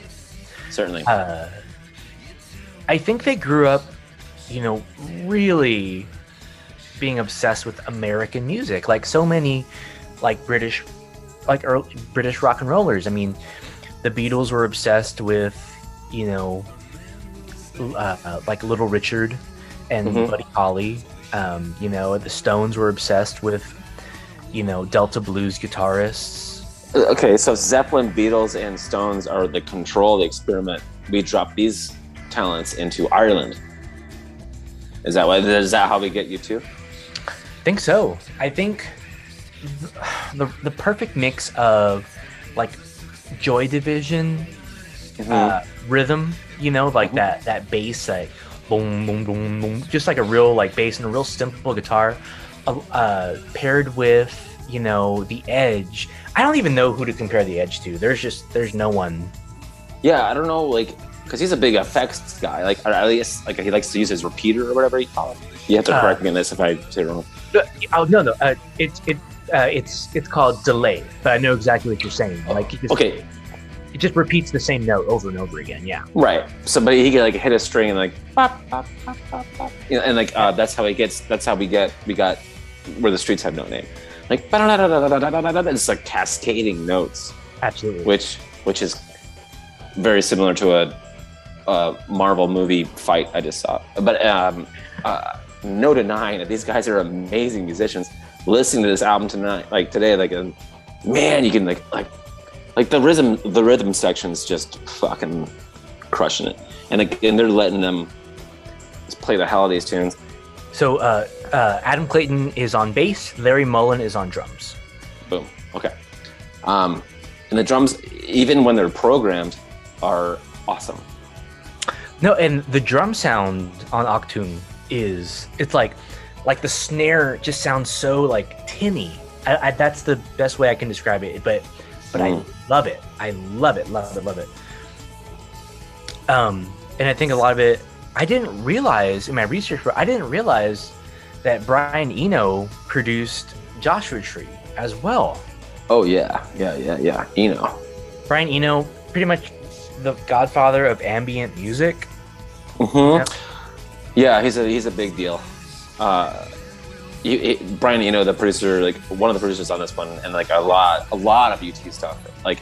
certainly. uh, I think they grew up, you know, really being obsessed with American music, like so many, like British, like early British rock and rollers. I mean, the Beatles were obsessed with, you know, uh, uh, like Little Richard and Mhm. Buddy Holly. Um, you know, the Stones were obsessed with, you know, Delta blues guitarists. Okay, so Zeppelin, Beatles, and Stones are the control, the experiment. We drop these talents into Ireland. Is that why? Is that how we get U2? think so. I think th- the the perfect mix of like Joy Division uh, rhythm, you know, like Mhm. that that bass, like boom, boom, boom, boom, just like a real like bass and a real simple guitar, uh, uh, paired with you know the Edge. I don't even know who to compare the Edge to. There's just there's no one. Yeah, I don't know, like, because he's a big effects guy. Like, or at least, like, he likes to use his repeater or whatever you call it. You have to Uh, correct me on this if I say it wrong. Oh no no, uh, it's it uh, it's it's called delay, but I know exactly what you're saying. Like just, okay, it just repeats the same note over and over again. Yeah, right. Somebody he can like hit a string and like pop, pop, pop, pop, you know, and like uh, that's how it gets. That's how we get we got where the streets have no name. Like it's like cascading notes. Absolutely. Which which is very similar to a, a Marvel movie fight I just saw. But um, uh, no denying that these guys are amazing musicians. Listening to this album tonight, like today, like um, man, you can like like like the rhythm the rhythm section's just fucking crushing it, and again they're letting them just play the hell out of these tunes. So uh, uh, Adam Clayton is on bass. Larry Mullen is on drums. Boom. Okay. Um, and the drums, even when they're programmed, are awesome. No, and the drum sound on Achtung is it's like like the snare just sounds so like tinny. I, I, that's the best way I can describe it. But but Mm. I love it. I love it. Love it. Love it. Um, and I think a lot of it I didn't realize in my research, but I didn't realize that Brian Eno produced Joshua Tree as well. Oh yeah, yeah, yeah, yeah. Eno. Brian Eno, pretty much the godfather of ambient music. hmm Yeah, he's a he's a big deal. Uh, you, it, Brian, you know the producer, like one of the producers on this one, and like a lot, a lot of UT stuff, like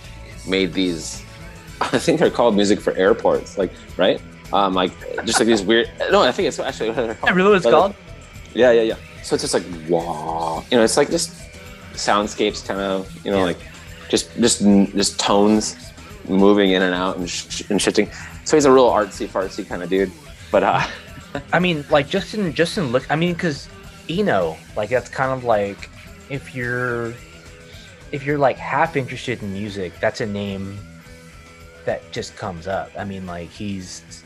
made these. I think they're called music for airports, like right, um, like just like these weird. No, I think it's actually what they're called. I really what it's But, called. Yeah, yeah, yeah. So it's just like wow, you know, it's like just soundscapes, kind of, you know, Yeah. like just just just tones moving in and out and, sh- and shifting. So he's a real artsy fartsy kind of dude. But uh, I mean, like Justin, Justin look. I mean, because Eno, like that's kind of like if you're if you're like half interested in music, that's a name that just comes up. I mean, like he's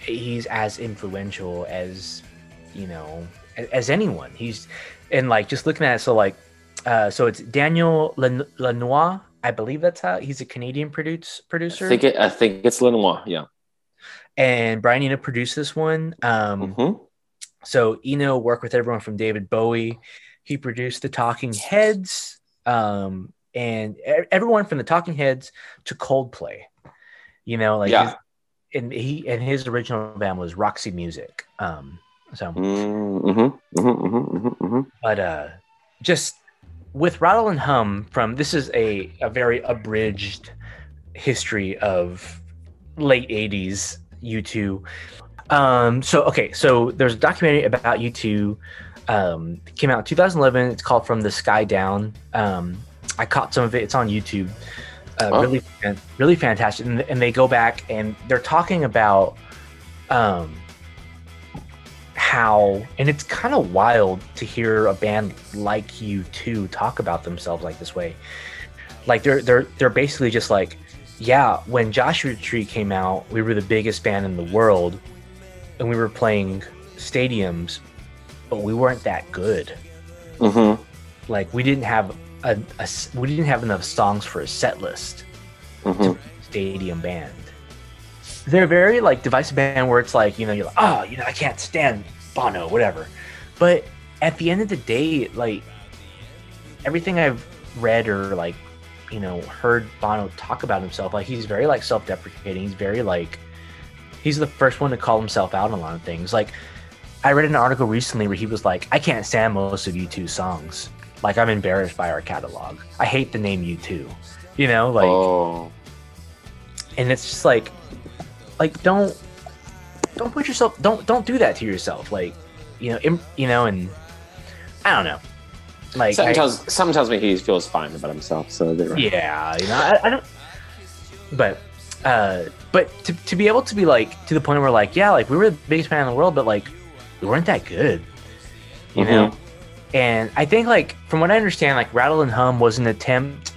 he's as influential as you know as anyone. He's and like just looking at it, so like uh, so it's Daniel Lanois. I believe that's how he's a Canadian produce I producer, think it, I think it's Lenoir. Yeah. And Brian Eno produced this one. Um, hmm So Eno worked with everyone from David Bowie. He produced the Talking Heads, um, and e- everyone from the Talking Heads to Coldplay. You know, like Yeah. his, and he and his original band was Roxy Music. Um, so, Mm-hmm. Mm-hmm. Mm-hmm. Mm-hmm. but uh, just with Rattle and Hum from this is a a very abridged history of late '80s U2. Um, so okay, so there's a documentary about U2. Um, it came out in 2011. It's called From the Sky Down. Um, I caught some of it. It's on YouTube. Uh, Oh. Really, really fantastic. And, and they go back and they're talking about um, how, and it's kind of wild to hear a band like U2 talk about themselves like this way. Like they're they're they're basically just like, yeah, when Joshua Tree came out, we were the biggest band in the world, and we were playing stadiums, but we weren't that good. Mm-hmm. Like we didn't have a, a we didn't have enough songs for a set list Mm-hmm. stadium band. They're very like divisive band where it's like you know you're like oh you know I can't stand Bono whatever, but at the end of the day like everything I've read or like you know heard Bono talk about himself like he's very like self-deprecating. He's very like he's the first one to call himself out on a lot of things. Like I read an article recently where he was like I can't stand most of U2 songs. Like I'm embarrassed by our catalog. I hate the name U2 you know like oh. and it's just like like don't don't put yourself don't don't do that to yourself. Like you know im, you know and i don't know like Something I- tells, something tells me he feels fine about himself. So right. yeah you know I, I don't but uh but to, to be able to be like to the point where like yeah like we were the biggest band in the world but like we weren't that good you Mhm. know and i think like from what i understand like rattle and hum was an attempt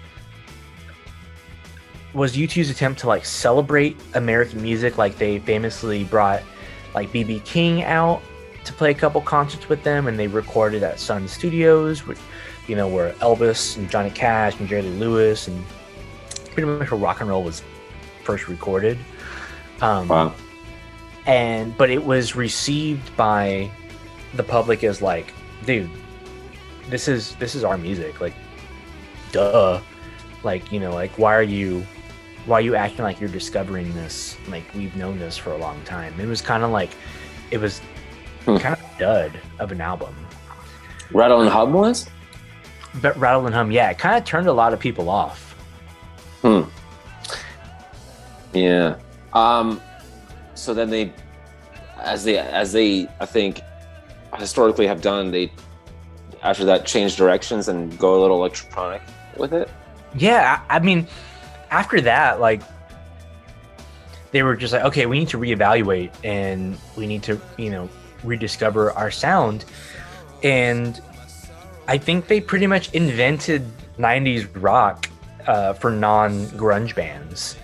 was U2's attempt to like celebrate American music. Like they famously brought like BB King out to play a couple concerts with them, and they recorded at Sun Studios, which you know where Elvis and Johnny Cash and Jerry Lee Lewis and pretty much where rock and roll was first recorded. Um, Wow. and but it was received by the public as like, dude, this is this is our music. Like, duh. Like you know, like why are you why are you acting like you're discovering this? Like we've known this for a long time. It was kind of like it was Hmm. kind of dud of an album. Rattle and Hum was. But Rattle and Hum, yeah, it kind of turned a lot of people off. Hmm. Yeah. Um. So then they, as they as they I think historically have done, they after that change directions and go a little electronic with it. Yeah, I mean, after that, like, they were just like, okay, we need to reevaluate and we need to, you know, rediscover our sound. And I think they pretty much invented 90s rock uh, for non grunge bands.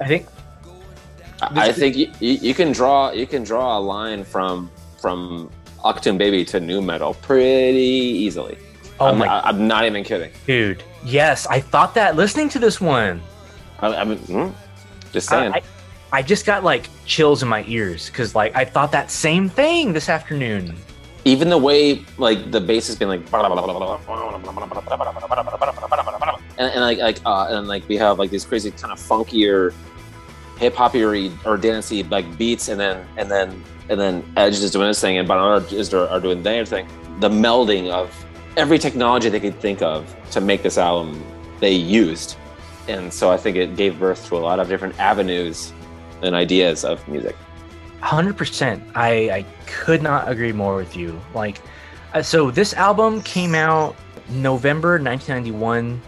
I think, I, I think you, you, can draw you can draw a line from from Achtung Baby to nu metal pretty easily. oh I'm, my I, I'm not even kidding. dude, yes, I thought that listening to this one. I, I mean, hmm, just I, saying. I, I just got like chills in my ears because like I thought that same thing this afternoon. Even the way like the bass has been like and, and like like uh and like we have like these crazy kind of funkier hip hoppy or, dancey like beats, and then and then and then Edge is doing his thing, and Banana is are doing their thing. The melding of every technology they could think of to make this album, they used, and so I think it gave birth to a lot of different avenues and ideas of music. Hundred percent. I I could not agree more with you. Like, uh, so this album came out November 1991.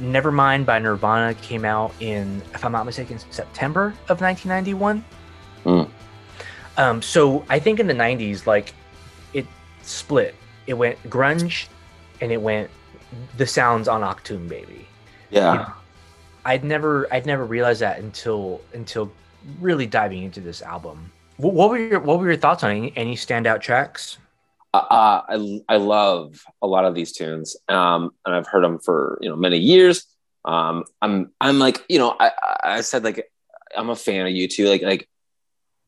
Nevermind by Nirvana came out in, if I'm not mistaken, September of 1991. Mm. Um, so I think in the 90s, like it split. It went grunge, and it went the sounds on Achtung Baby. Yeah. You know, I'd never I'd never realized that until until really diving into this album. What, were your What were your thoughts on any, any standout tracks? Uh, uh, I I love a lot of these tunes, um, and I've heard them for you know many years. Um, I'm I'm like you know I I said like I'm a fan of U2. Like like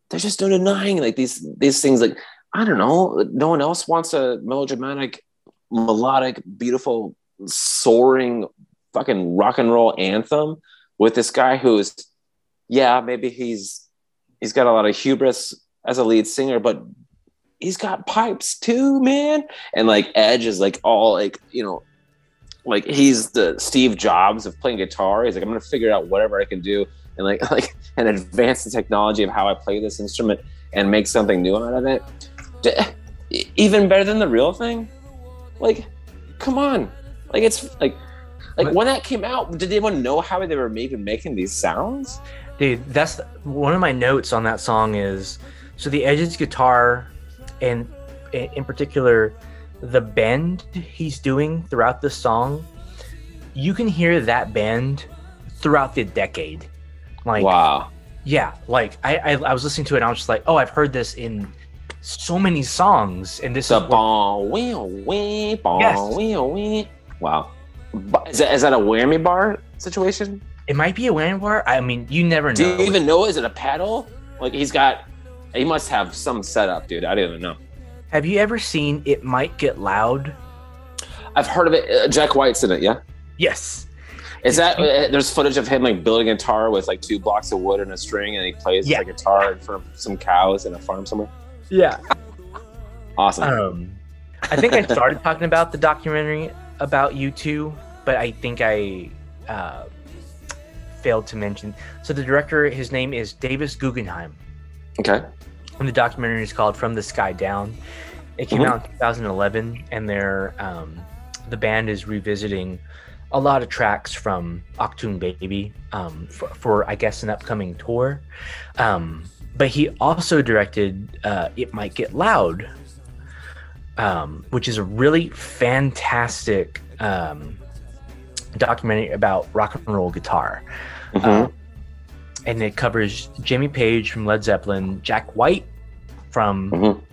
there's just no denying like these these things. Like I don't know, no one else wants a melodramatic, melodic, beautiful, soaring, fucking rock and roll anthem with this guy who's yeah maybe he's he's got a lot of hubris as a lead singer, but he's got pipes too, man. And like Edge is like all like, you know, like he's the Steve Jobs of playing guitar. He's like, I'm gonna figure out whatever I can do and like like and advance the technology of how I play this instrument and make something new out of it. Even better than the real thing. Like, come on. Like it's like like when that came out, did anyone know how they were even making these sounds? Dude, that's one of my notes on that song is so the Edge's guitar and in particular the bend he's doing throughout the song you can hear that bend throughout the decade like wow yeah like I, I, I was listening to it and i was just like oh i've heard this in so many songs and this the is bon, wee, wee, bon, yes. wee, wee. wow is that, is that a whammy bar situation it might be a bar i mean you never know do you even know is it a paddle? like he's got he must have some setup, dude. I didn't even know. Have you ever seen It Might Get Loud? I've heard of it. Uh, Jack White's in it, yeah? Yes. Is that uh, there's footage of him like building a guitar with like two blocks of wood and a string, and he plays yeah. the guitar in front of some cows in a farm somewhere? Yeah. awesome. Um, I think I started talking about the documentary about U2, but I think I uh, failed to mention. So the director, his name is Davis Guggenheim. Okay. And the documentary is called From the Sky Down. It came mm-hmm. out in 2011, and they're um, the band is revisiting a lot of tracks from Achtung Baby um, for, for, I guess, an upcoming tour. Um, but he also directed uh, It Might Get Loud, um, which is a really fantastic um, documentary about rock and roll guitar. Mm-hmm. Uh, and it covers Jimmy Page from Led Zeppelin, Jack White from mm-hmm.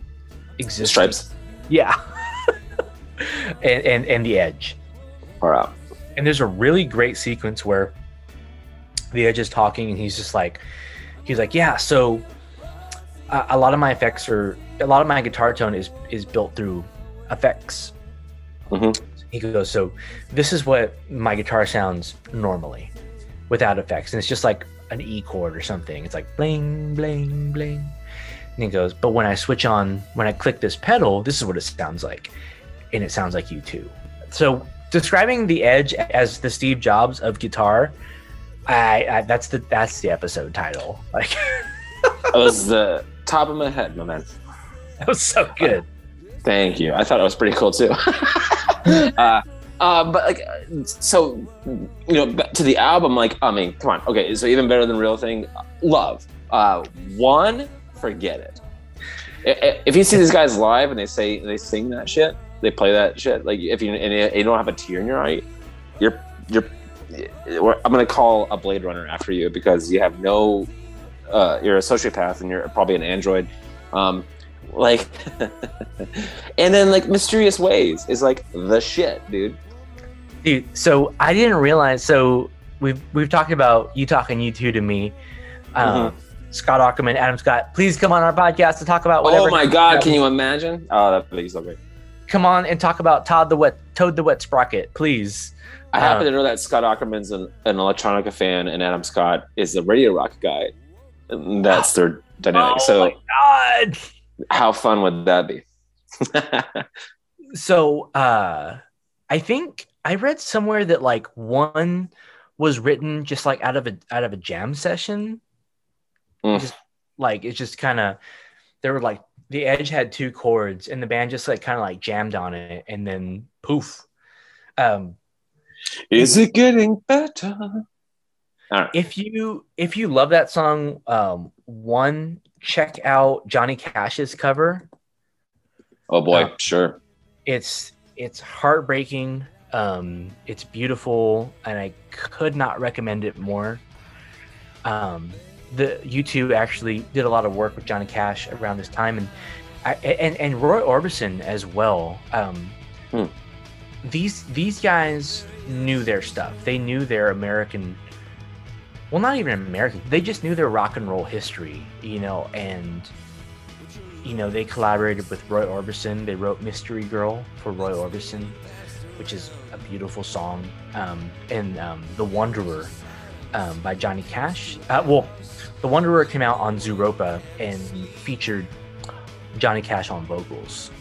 Existence. Stripes. Yeah. and, and and the Edge. All right. And there's a really great sequence where the Edge is talking, and he's just like, he's like, yeah. So uh, a lot of my effects are, a lot of my guitar tone is is built through effects. Mm-hmm. He goes, so this is what my guitar sounds normally, without effects, and it's just like an E chord or something. It's like bling, bling, bling. And he goes, but when I switch on, when I click this pedal, this is what it sounds like. And it sounds like U2. So describing the edge as the Steve Jobs of guitar, I, I that's the that's the episode title. Like that was the top of my head, my man. That was so good. Thank you. I thought it was pretty cool too. uh, uh, but like, so you know, to the album, like, I mean, come on, okay, so even better than Real Thing, Love. Uh, one, forget it. If you see these guys live and they say they sing that shit, they play that shit. Like, if you and you don't have a tear in your eye, you're you're. I'm gonna call a Blade Runner after you because you have no. Uh, you're a sociopath and you're probably an android. Um, like, and then like mysterious ways is like the shit, dude. Dude, so I didn't realize. So we've we've talked about you talking U2 to me. Um, mm-hmm. Scott Aukerman, Adam Scott, please come on our podcast to talk about whatever. Oh my God, can you imagine? Oh, that would be so great. Come on and talk about Todd the Wet Toad the Wet Sprocket, please. I happen Uh, to know that Scott Aukerman's an, an electronica fan, and Adam Scott is the radio rock guy. And that's their dynamic. Oh so, my god! How fun would that be? So uh I think I read somewhere that like one was written just like out of a out of a jam session. Mm. Just like it's just kind of there were like the edge had two chords and the band just like kind of like jammed on it and then poof. Um is it getting better? if you if you love that song, um one check out Johnny Cash's cover. Oh boy, Uh, sure. it's it's heartbreaking um it's beautiful and i could not recommend it more um the u2 actually did a lot of work with johnny cash around this time and I, and and roy orbison as well um Hmm. these these guys knew their stuff they knew their american well not even american they just knew their rock and roll history you know and you know, they collaborated with Roy Orbison. They wrote Mystery Girl for Roy Orbison, which is a beautiful song. Um, and um, The Wanderer um, by Johnny Cash. Uh, well, The Wanderer came out on Zooropa and featured Johnny Cash on vocals.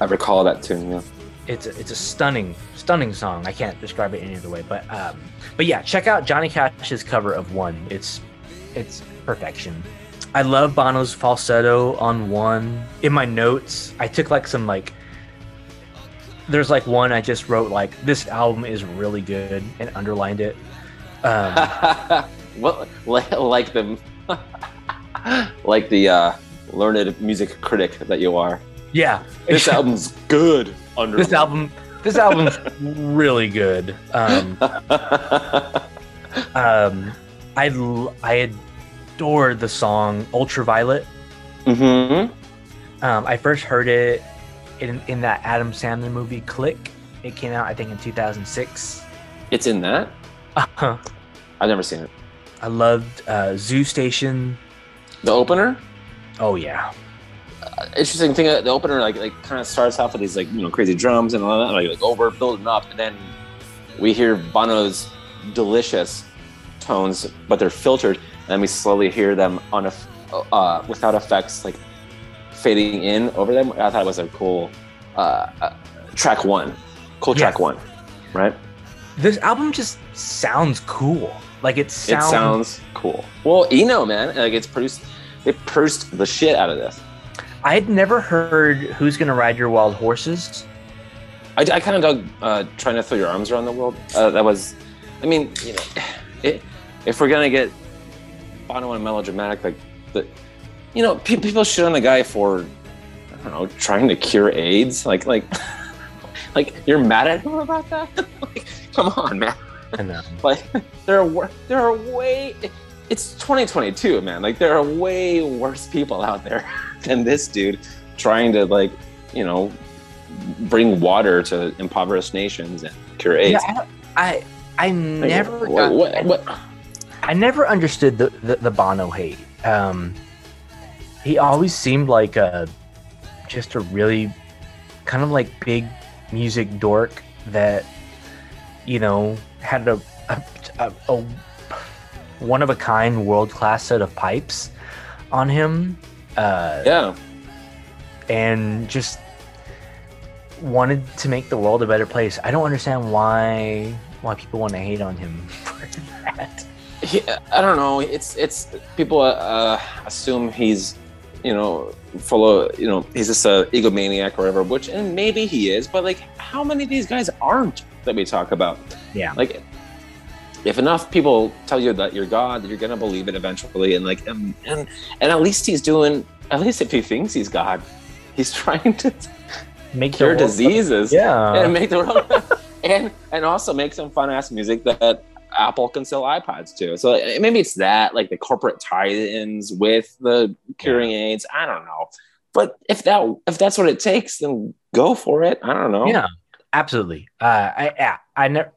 I recall that tune. Yeah. It's a, it's a stunning, stunning song. I can't describe it any other way, but um, but yeah, check out Johnny Cash's cover of One. It's it's perfection. I love Bono's falsetto on One. In my notes, I took like some like. There's like one I just wrote like this album is really good and underlined it. Um, well, like, the like the uh, learned music critic that you are. yeah, This album's good. Under this album this album's really good. Um, um, I l- I adored the song Ultraviolet. hmm Um, I first heard it in in that Adam Sandler movie Click. It came out I think in 2006. It's in that. Uh-huh. I've never seen it. I loved uh, Zoo Station. The opener. Oh yeah, Interesting thing. uh, The opener like like kind of starts off with these like you know crazy drums and all that like, like over building up, and then we hear Bono's delicious tones, but they're filtered, and then we slowly hear them on a uh, without effects like fading in over them. I thought it was a cool uh, uh, track one, cool track one, right? this album just sounds cool. Like it sounds. It sounds cool. Well, Eno, man, like it's produced. They produced the shit out of this. I had never heard "Who's Gonna Ride Your Wild Horses." I, I kind of dug uh, trying to throw your arms around the world. Uh, that was, I mean, you know, it, if we're gonna get Bono and melodramatic, like the, you know, pe- people shit on the guy for, I don't know, trying to cure AIDS. Like, like, like you're mad at him about that? like, come on, man. And um, Like, there are there are way. It's 2022, man. Like, there are way worse people out there than this dude trying to like, you know, bring water to impoverished nations and cure AIDS. yeah, I I, I Like, never what, got- what, what- I never understood the, the, the Bono hate. Um, he always seemed like a just a really kind of like big music dork that you know had a a, a, a one of a kind world class set of pipes on him. Uh, Yeah, and just wanted to make the world a better place. I don't understand why why people want to hate on him for that. he, I don't know. It's it's people uh, assume he's you know full of you know he's just a egomaniac or whatever. Which and maybe he is, but like how many of these guys aren't that we talk about? Yeah. Like if enough people tell you that you're God, you're gonna believe it eventually. And like and and, and at least he's doing. At least if he thinks he's God, he's trying to Make cure diseases. Yeah. and make the world and and also make some fun ass music that Apple can sell iPods to. So maybe it's that like the corporate tie-ins with the curing aids. I don't know, but if that if that's what it takes, then go for it. I don't know. Yeah, absolutely. Uh, I yeah, I never,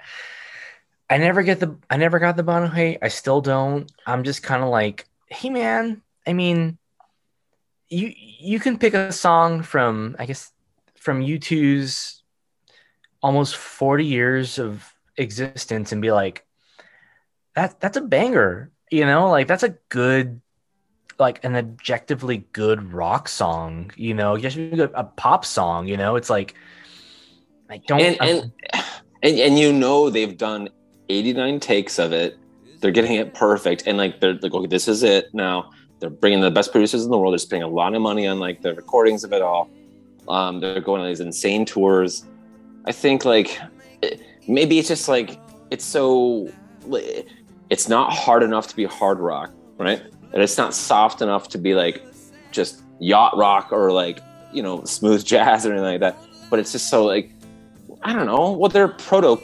I never get the, I never got the Bono hate. I still don't. I'm just kind of like, hey man. I mean, you you can pick a song from I guess from U2's almost 40 years of existence and be like, that that's a banger, you know, like that's a good, like an objectively good rock song, you know, just a, a pop song, you know, it's like, like don't and, and and and you know they've done 89 takes of it. They're getting it perfect, and like they're like, okay, this is it now. They're bringing the best producers in the world. They're spending a lot of money on like the recordings of it all. Um, they're going on these insane tours. I think like it, maybe it's just like it's so it's not hard enough to be hard rock, right? And it's not soft enough to be like just yacht rock or like you know smooth jazz or anything like that. But it's just so like I don't know. Well, they're proto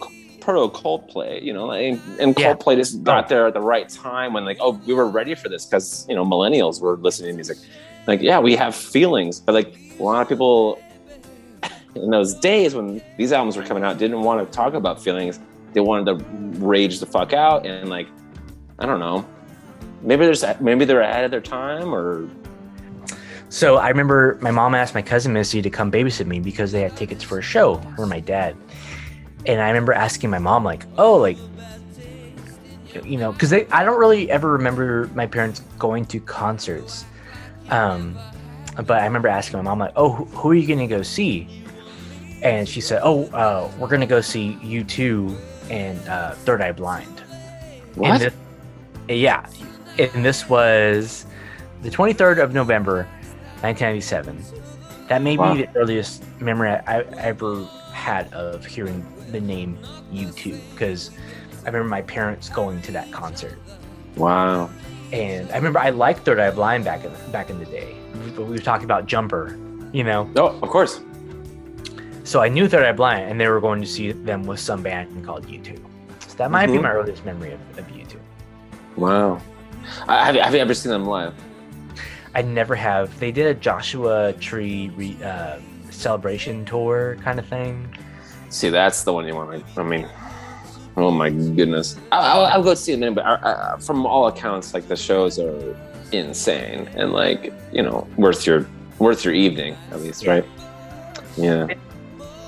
proto Coldplay, you know, and, and Coldplay yeah. just got there at the right time when like, oh, we were ready for this because you know millennials were listening to music. Like, yeah, we have feelings, but like a lot of people in those days when these albums were coming out didn't want to talk about feelings. They wanted to rage the fuck out and like, I don't know. Maybe there's maybe they're ahead of their time or so I remember my mom asked my cousin Missy to come babysit me because they had tickets for a show for my dad. And I remember asking my mom, like, oh, like, you know, because I don't really ever remember my parents going to concerts. Um, but I remember asking my mom, like, oh, who, who are you going to go see? And she said, oh, uh, we're going to go see U2 and uh, Third Eye Blind. What? And this, yeah. And this was the 23rd of November, 1997. That may wow. be the earliest memory I, I ever had of hearing the name U2 because I remember my parents going to that concert. Wow. And I remember I liked Third Eye Blind back in back in the day. But we were talking about Jumper, you know. Oh, of course. So I knew Third Eye Blind, and they were going to see them with some band called U2. So that might mm-hmm. be my earliest memory of, of U2. Wow. have, have you ever seen them live? I never have. They did a Joshua Tree re, uh, celebration tour kind of thing. See, that's the one you want. I mean, oh my goodness, I'll, I'll, I'll go see them. But uh, uh, from all accounts, like the shows are insane and like you know worth your worth your evening at least, right? Yeah.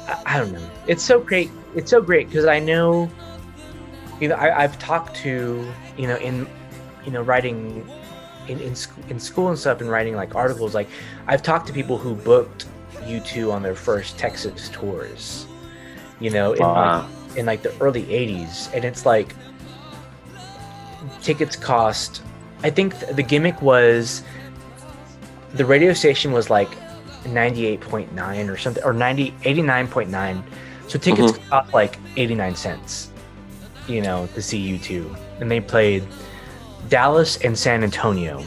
I, I don't know. It's so great. It's so great because I know, you know, I, I've talked to you know in you know writing in, in, in school and stuff and writing like articles like i've talked to people who booked u2 on their first texas tours you know in, like, in like the early 80s and it's like tickets cost i think the gimmick was the radio station was like 98.9 or something or 90 89.9 so tickets mm-hmm. cost like 89 cents you know to see u2 and they played Dallas and San Antonio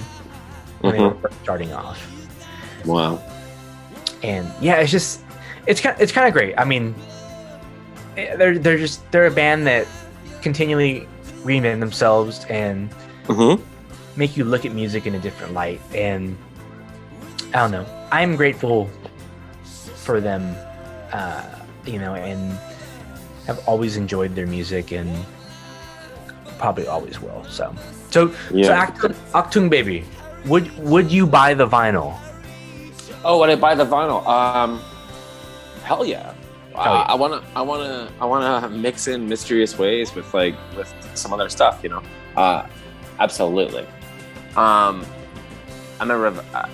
when mm-hmm. they were starting off. Wow. And yeah, it's just it's kind it's kind of great. I mean, they're they're just they're a band that continually reinvent themselves and mm-hmm. make you look at music in a different light. And I don't know, I'm grateful for them, uh, you know, and have always enjoyed their music and probably always will. So. So, yeah. so Achtung, Achtung Baby, would would you buy the vinyl? Oh, would I buy the vinyl? Um, hell yeah. Yeah. I wanna, I wanna, I wanna mix in mysterious ways with like with some other stuff, you know. Uh, absolutely. Um, I remember, uh,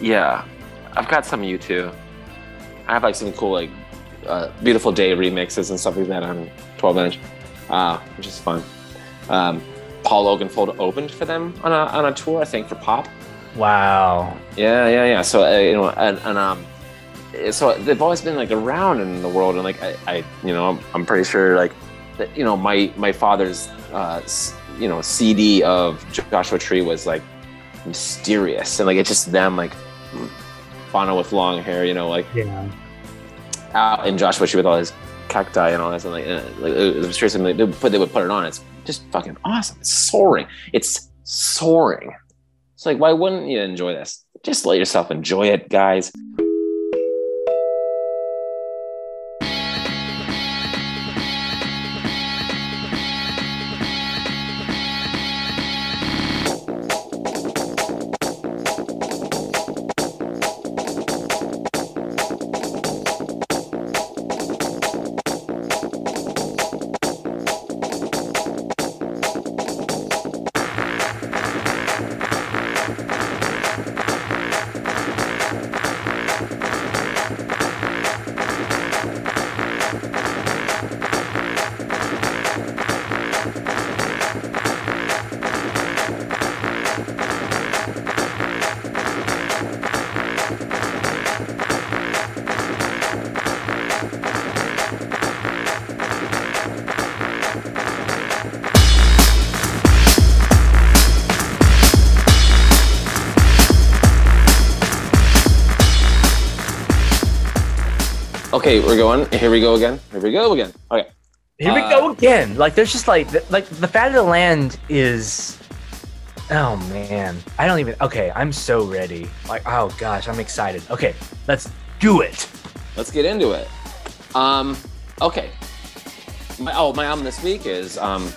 yeah, I've got some U2. I have like some cool like uh, beautiful day remixes and stuff like that on 12 inch, uh, which is fun. Um, Paul Oakenfold opened for them on a on a tour, I think, for pop. Wow. Yeah, yeah, yeah. So uh, you know, and, and um, so they've always been like around in the world, and like I, I you know, I'm, I'm pretty sure like that, you know, my my father's uh, you know CD of Joshua Tree was like mysterious, and like it's just them like Bono with long hair, you know, like yeah. out in Joshua Tree with all his cacti and all that, and like, uh, like it was seriously, they, put, they would put it on. It's just fucking awesome. It's soaring. It's soaring. It's like, why wouldn't you enjoy this? Just let yourself enjoy it, guys. Okay, we're going. Here we go again. Here we go again. Okay. Here we Uh, go again. Like there's just like like the fat of the land is. Oh man, I don't even. Okay, I'm so ready. Like oh gosh, I'm excited. Okay, let's do it. Let's get into it. Um, okay. My, oh, my album this week is um,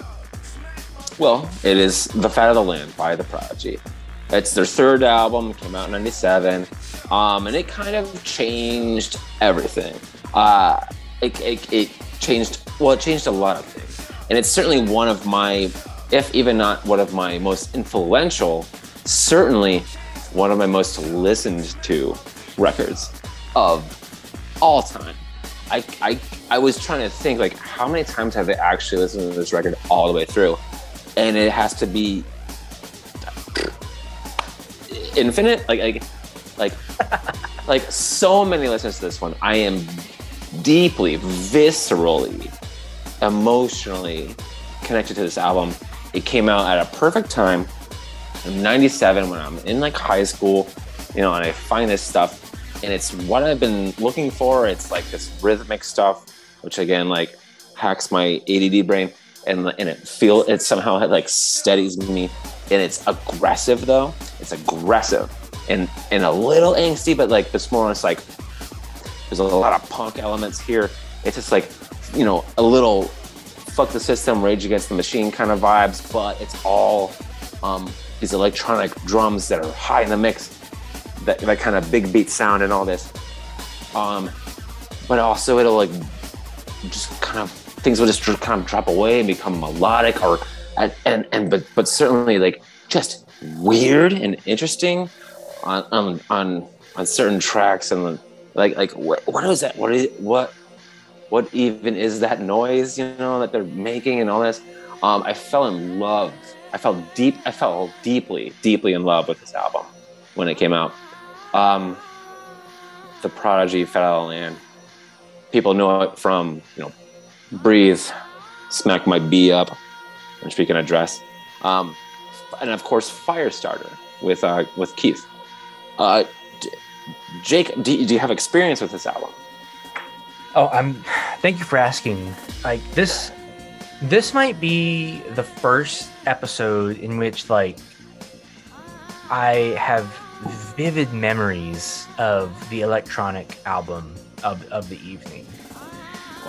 well, it is "The Fat of the Land" by The Prodigy. It's their third album, came out in '97, um, and it kind of changed everything. Uh, it, it, it changed well, it changed a lot of things, and it's certainly one of my, if even not one of my most influential, certainly one of my most listened to records of all time. I, I, I was trying to think like how many times have I actually listened to this record all the way through, and it has to be infinite. Like like like like so many listens to this one. I am deeply, viscerally, emotionally connected to this album. It came out at a perfect time in 97 when I'm in like high school, you know, and I find this stuff and it's what I've been looking for. It's like this rhythmic stuff, which again, like hacks my ADD brain and, and it feel it somehow like steadies me and it's aggressive though. It's aggressive and, and a little angsty, but like this more, it's like, there's a lot of punk elements here. It's just like, you know, a little fuck the system, rage against the machine kind of vibes, but it's all um, these electronic drums that are high in the mix, that, that kind of big beat sound and all this. Um, but also it'll like just kind of things will just kind of drop away and become melodic or and and, but but certainly like just weird and interesting on on on, on certain tracks and like like what, what is that? What is what what even is that noise you know that they're making and all this? Um, i fell in love. I fell deep i fell deeply deeply in love with this album when it came out. Um, the prodigy fell land. People know it from you know breathe smack my b up and speaking of dress um, and of course firestarter with uh, with keith. Uh, jake do, do you have experience with this album Oh, I'm. Thank you for asking. Like this, this might be the first episode in which like I have vivid memories of the electronic album of of the evening.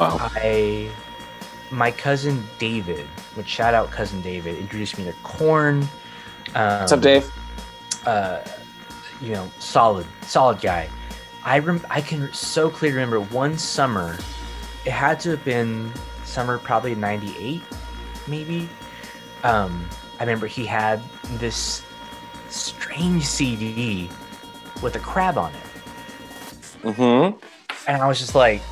wow I, my cousin David, which shout out cousin David, introduced me to Korn. Um, what's up dave uh, you know, solid, solid guy. I rem- I can so clearly remember one summer. It had to have been summer, probably '98, maybe. Um, I remember he had this strange CD with a crab on it, mm-hmm and I was just like,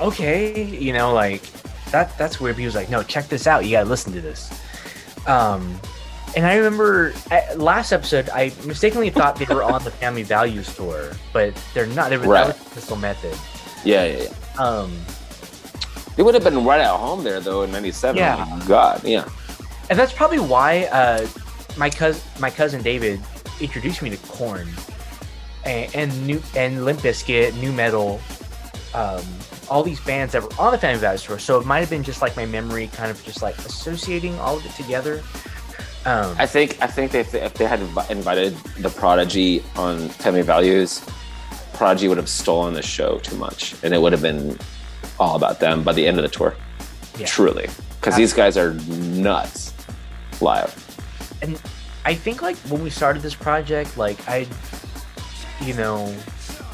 okay, you know, like that that's weird. But he was like, no, check this out. You gotta listen to this. Um, and I remember last episode, I mistakenly thought they were on the Family Values tour, but they're not. They were Right. that was Crystal Method. yeah yeah yeah Um, They would have been right at home there though in '97. Yeah. God, yeah. and that's probably why uh, my cousin, my cousin David, introduced me to Korn and, and new and Limp Bizkit, Nu Metal, um, all these bands that were on the Family Values tour. So it might have been just like my memory, kind of just like associating all of it together. Um, I think I think if they, if they had invited the Prodigy on Family Values, Prodigy would have stolen the show too much, and it would have been all about them by the end of the tour. Yeah. Truly, because these guys are nuts live. and I think like when we started this project, like I, you know,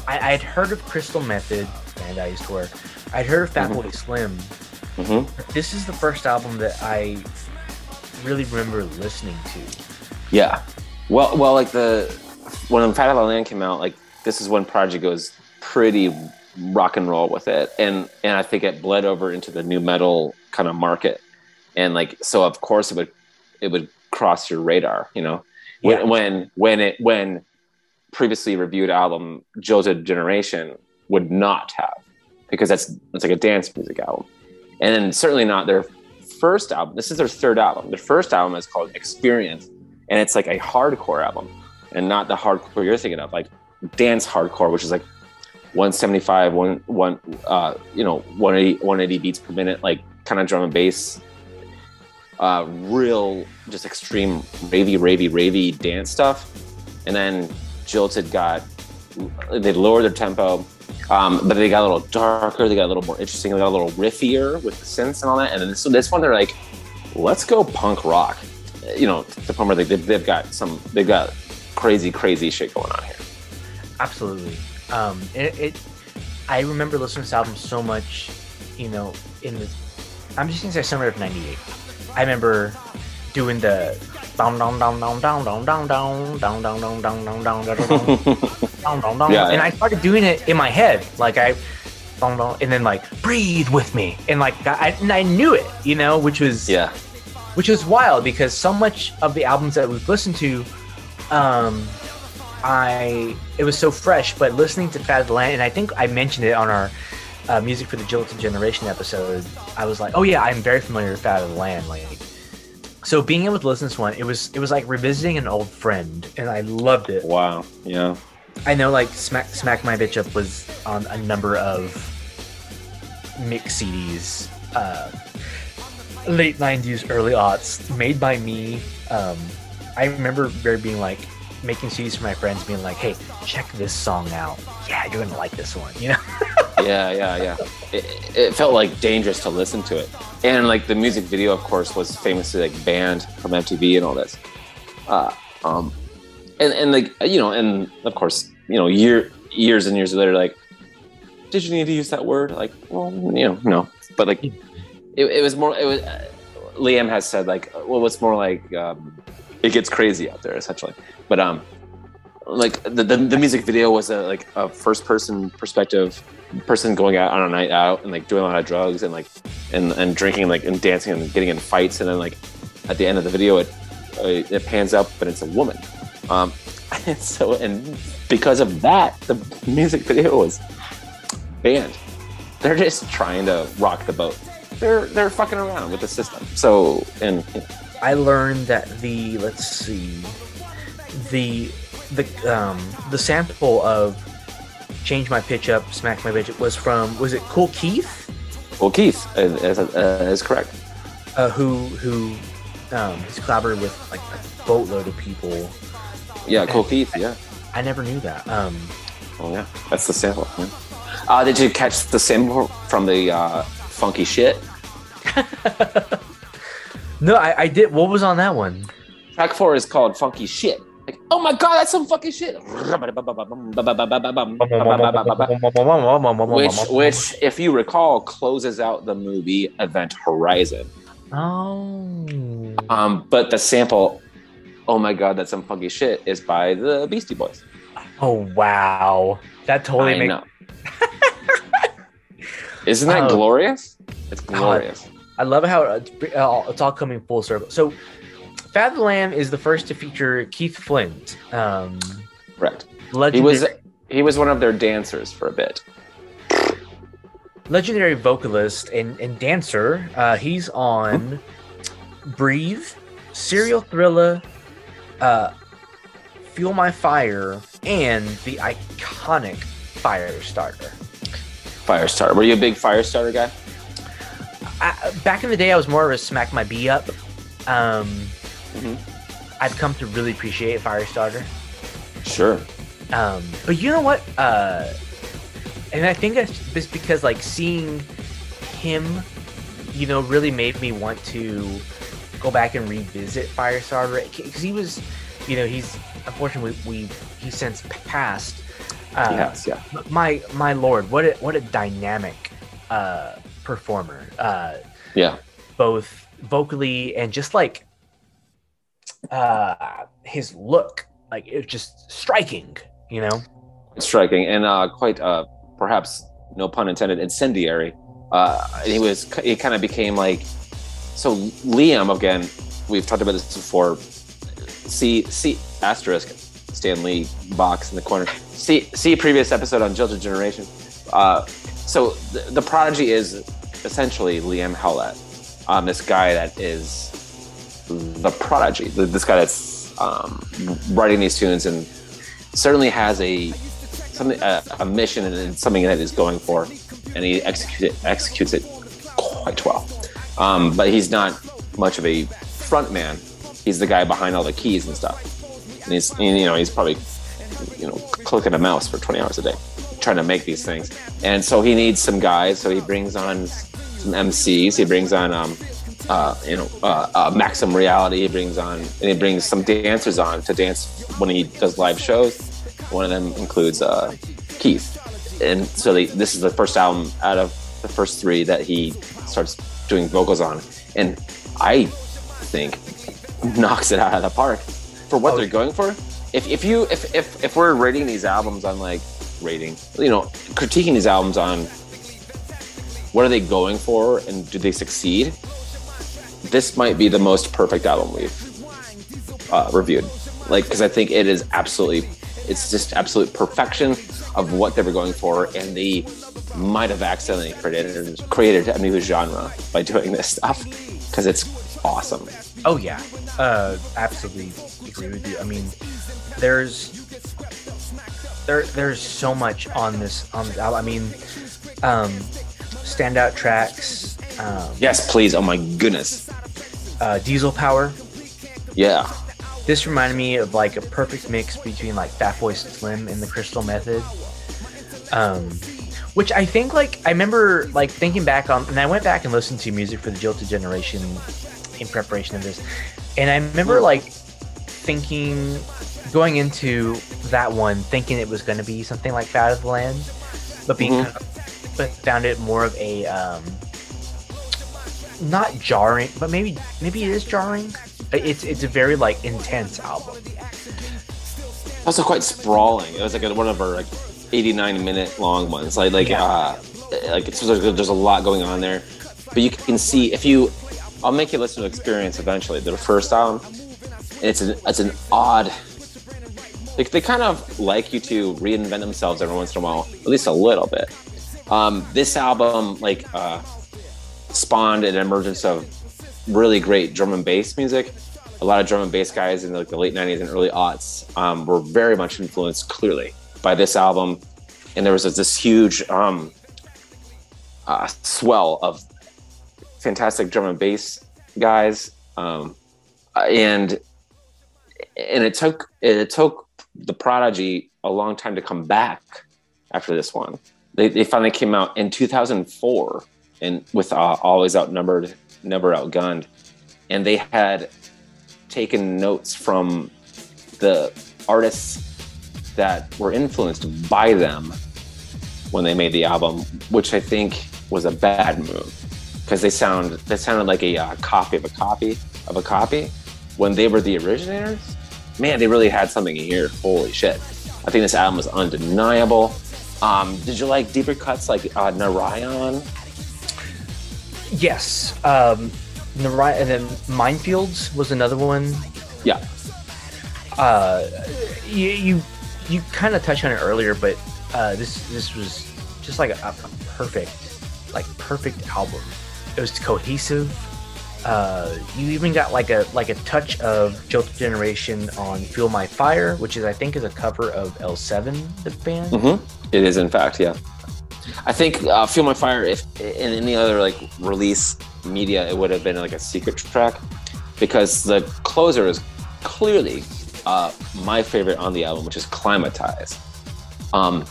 I I'd heard of Crystal Method and I used to work. I'd heard of Mm-hmm. Fatboy Slim. hmm this is the first album that I really remember listening to. Yeah. Well, well, like the when Fat of the Land came out, like this is when Prodigy goes pretty rock and roll with it, and and I think it bled over into the nu metal kind of market, and like so of course it would it would cross your radar, you know, when Yeah. when when it when previously reviewed album Jilted Generation would not have because that's that's like a dance music album, and then certainly not their first album. This is their third album. Their first album is called Experience, and it's like a hardcore album, and not the hardcore you're thinking of, like dance hardcore, which is like 175, one, one, uh, you know, 180, 180 beats per minute, like kind of drum and bass. Uh, real, just extreme ravey, ravey, ravey dance stuff. And then Jilted got, they lowered their tempo, um, but they got a little darker. They got a little more interesting. They got a little riffier with the synths and all that. And then so this one, they're like, let's go punk rock. You know, to the where they, they've, got some, they've got crazy, crazy shit going on here. Absolutely. Um, it, it, I remember listening to this album so much, you know, in the, I'm just gonna say summer of '98. I remember doing the down down down down down down down down down down down down down down down down down and. I started doing it in my head, like I, and then like breathe with me, and like I, and I knew it, you know, which was Yeah. which was wild because so much of the albums that we've listened to, um, I it was so fresh. But listening to Fat Land, and I think I mentioned it on our uh, music for the Gelatin Generation episode. I was like, oh yeah, I'm very familiar with Fat Land. Like, so being able to listen to this one, it was it was like revisiting an old friend, and I loved it. Wow. Yeah. I know like Smack Smack My Bitch Up was on a number of mix CDs, uh, late '90s, early aughts, made by me. Um, I remember very being like making CDs for my friends, being like, "Hey, check this song out. Yeah, you're gonna like this one." You know? yeah, yeah, yeah. It, it felt like dangerous to listen to it, and like the music video, of course, was famously like banned from MTV and all this. Uh, um, and and like you know, and of course, you know, year years and years later, like, did you need to use that word? Like, well, you know, no, but like, it, it was more. It was. Uh, Liam has said like, well, it's more like um, it gets crazy out there, essentially. But um, like the, the, the music video was a like a first person perspective person going out on a night out and like doing a lot of drugs and like and and drinking like and dancing and getting in fights. And then like at the end of the video it uh, it pans up and it's a woman. Um and so and because of that the music video was banned. They're just trying to rock the boat. They're they're fucking around with the system. So and you know, I learned that the let's see, the the um the sample of change my pitch up, smack my bitch was from was it Kool Keith, well keith is, is, uh, is correct uh, who who um he's collaborated with like a boatload of people. yeah Kool Keith yeah I never knew that. Um, Oh yeah, that's the sample. Yeah. Uh, did you catch the sample from the uh, funky shit? no, I, I did. What was on that one? Track four is called Funky Shit. Like, oh my god, that's some fucking shit. Which, which, if you recall, closes out the movie Event Horizon. Oh, Um, but the sample, oh my god, that's some funky shit, is by the Beastie Boys. oh wow, that totally I makes. Isn't that Oh. glorious? It's glorious. I love how it's, uh, it's all coming full circle. So, Fat the Land is the first to feature Keith Flint, um, Correct. He was he was one of their dancers for a bit. legendary vocalist and, and dancer. Uh, he's on Breathe, Serial Thriller, uh, Fuel My Fire, and the iconic Firestarter. Firestarter. Were you a big Firestarter guy? I, back in the day, I was more of a Smack My B Up. Um, Mhm. I've come to really appreciate Firestarter. Sure. Um, but you know what? Uh, and I think that's just because like seeing him, you know, really made me want to go back and revisit Firestarter because he was, you know, he's unfortunately we he's since passed. Uh, yes. Yeah. My my lord, what a what a dynamic uh, performer, uh, Yeah. both vocally and just like uh, his look, like it's just striking. You know. Striking and uh, quite uh, perhaps no pun intended incendiary. Uh, he was he kind of became like so Liam again. We've talked about this before. See see asterisk Stan Lee box in the corner. See see previous episode on Jilted Generation. Uh, so the, the prodigy is essentially Liam Howlett, um, this guy that is the prodigy, this guy that's um, writing these tunes and certainly has a something a, a mission and something that he's going for, and he executes it executes it quite well. Um, but he's not much of a front man. He's the guy behind all the keys and stuff. And he's and, you know he's probably you know clicking a mouse for 20 hours a day trying to make these things. And so he needs some guys. So he brings on some MCs. He brings on um, uh, you know, uh, uh, Maxim Reality. He brings on, and he brings some dancers on to dance when he does live shows. One of them includes uh, Keith, and so they, this is the first album out of the first three that he starts doing vocals on, and I think knocks it out of the park for what Oh. they're going for. If, if you if, if if we're rating these albums on like rating, you know, critiquing these albums on what are they going for and do they succeed? This might be the most perfect album we've uh, reviewed. Like, because I think it is absolutely, it's just absolute perfection of what they were going for, and they might have accidentally created created a new genre by doing this stuff because it's awesome. Oh yeah, uh, absolutely agree with you. I mean, there's there there's so much on this on this album. I mean, um, standout tracks, um, Yes, please. Oh my goodness. uh, Diesel Power. Yeah. This reminded me of like a perfect mix between like Fatboy Slim and the Crystal Method. Um, which I think like I remember like thinking back on, and I went back and listened to music for the Jilted Generation in preparation of this, and I remember like thinking going into that one thinking it was going to be something like Fat of the Land, but being Mhm. kind of, found it more of a um, not jarring, but maybe maybe it is jarring. It's it's a very like intense album. also quite sprawling. It was like a, one of our like 89 minute long ones. Like like Yeah. uh, like it's there's, there's a lot going on there, but you can see if you. I'll make you listen to Experience eventually. The first album, and it's an it's an odd. Like they kind of like you to reinvent themselves every once in a while, at least a little bit. Um, this album like uh, spawned an emergence of really great drum and bass music. A lot of drum and bass guys in like the late '90s and early aughts um, were very much influenced, clearly, by this album. And there was this huge um, uh, swell of fantastic drum and bass guys, um, and and it took it took the Prodigy a long time to come back after this one. They, they finally came out in 2004 and with uh, always outnumbered, never outgunned, and they had taken notes from the artists that were influenced by them when they made the album, which I think was a bad move because they sound they sounded like a uh, copy of a copy of a copy when they were the originators. Man, they really had something here. Holy shit! I think this album was undeniable. Um, did you like deeper cuts like uh, Narayan? Yes. Um, Nari- and then Minefields was another one. Yeah. Uh, you you, you kind of touched on it earlier, but uh, this this was just like a, a perfect, like perfect album. It was cohesive. Uh, you even got like a like a touch of Jilted Generation on "Fuel My Fire," which is I think is a cover of L7, the band. Mm-hmm. It is, in fact, yeah. I think uh, "Fuel My Fire." If in any other like release media, it would have been like a secret track because the closer is clearly uh, my favorite on the album, which is "Climbatize." Um,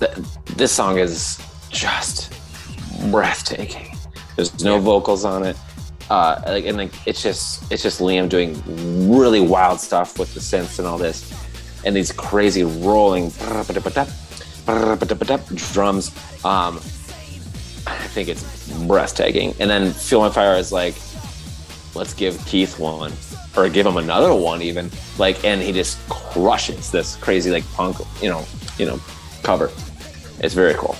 th- this song is just breathtaking. There's no vocals on it. Uh, like, and like it's just it's just Liam doing really wild stuff with the synths and all this, and these crazy rolling drums. Um, I think it's breathtaking. And then Fuel My Fire is like, let's give Keith one, or give him another one even. Like, and he just crushes this crazy like punk, you know, you know, cover. It's very cool.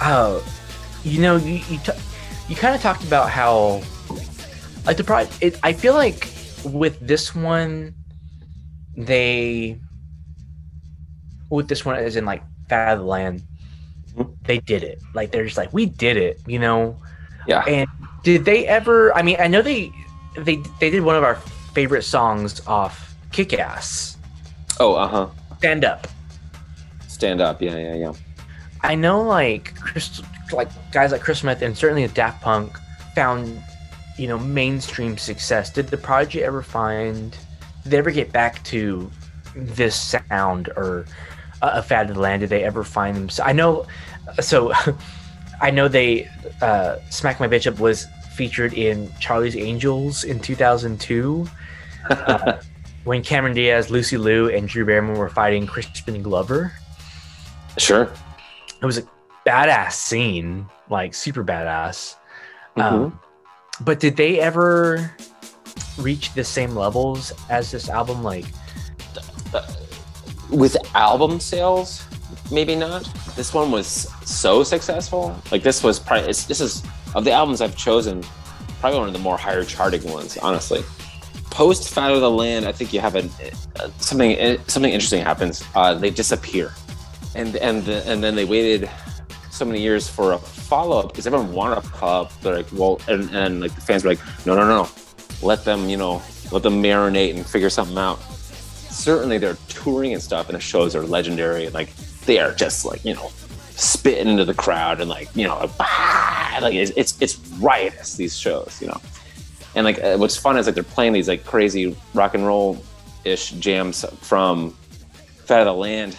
Oh, you know, you you, you kind of talked about how like the pro. It, I feel like with this one, they with this one as in like Fat of the Land, Mhm. they did it. Like they're just like we did it, you know. Yeah. And did they ever? I mean, I know they they they did one of our favorite songs off Kick Ass. Oh, uh huh. Stand Up. Stand Up. Yeah, yeah, yeah. I know, like Chris, like guys like Chris Smith and certainly the Daft Punk found, you know, mainstream success. Did the project ever find? Did they ever get back to this sound or uh, a fad of the land? Did they ever find them? I know. So, I know they uh, "Smack My Bitch Up" was featured in Charlie's Angels in 2002. Uh, when Cameron Diaz, Lucy Liu, and Drew Barrymore were fighting Crispin Glover. Sure. It was a badass scene, like super badass. Mm-hmm. Um, but did they ever reach the same levels as this album? Like, with album sales, maybe not. This one was so successful. Like this was probably it's, this is of the albums I've chosen, probably one of the more higher charting ones, honestly. Post Fat of the Land, I think you have a, uh, something uh, something interesting happens. Uh, they disappear, and and the, and then they waited so many years for a follow up because everyone wanted a follow up. They're like, well, and, and like the fans were like, no, no, no, no, let them, you know, let them marinate and figure something out. Certainly, they're touring and stuff, and the shows are legendary. Like they are just like you know, spitting into the crowd and like you know, like, ah, like it's, it's it's riotous these shows, you know. And like uh, what's fun is like they're playing these like crazy rock and roll ish jams from Fat of the Land,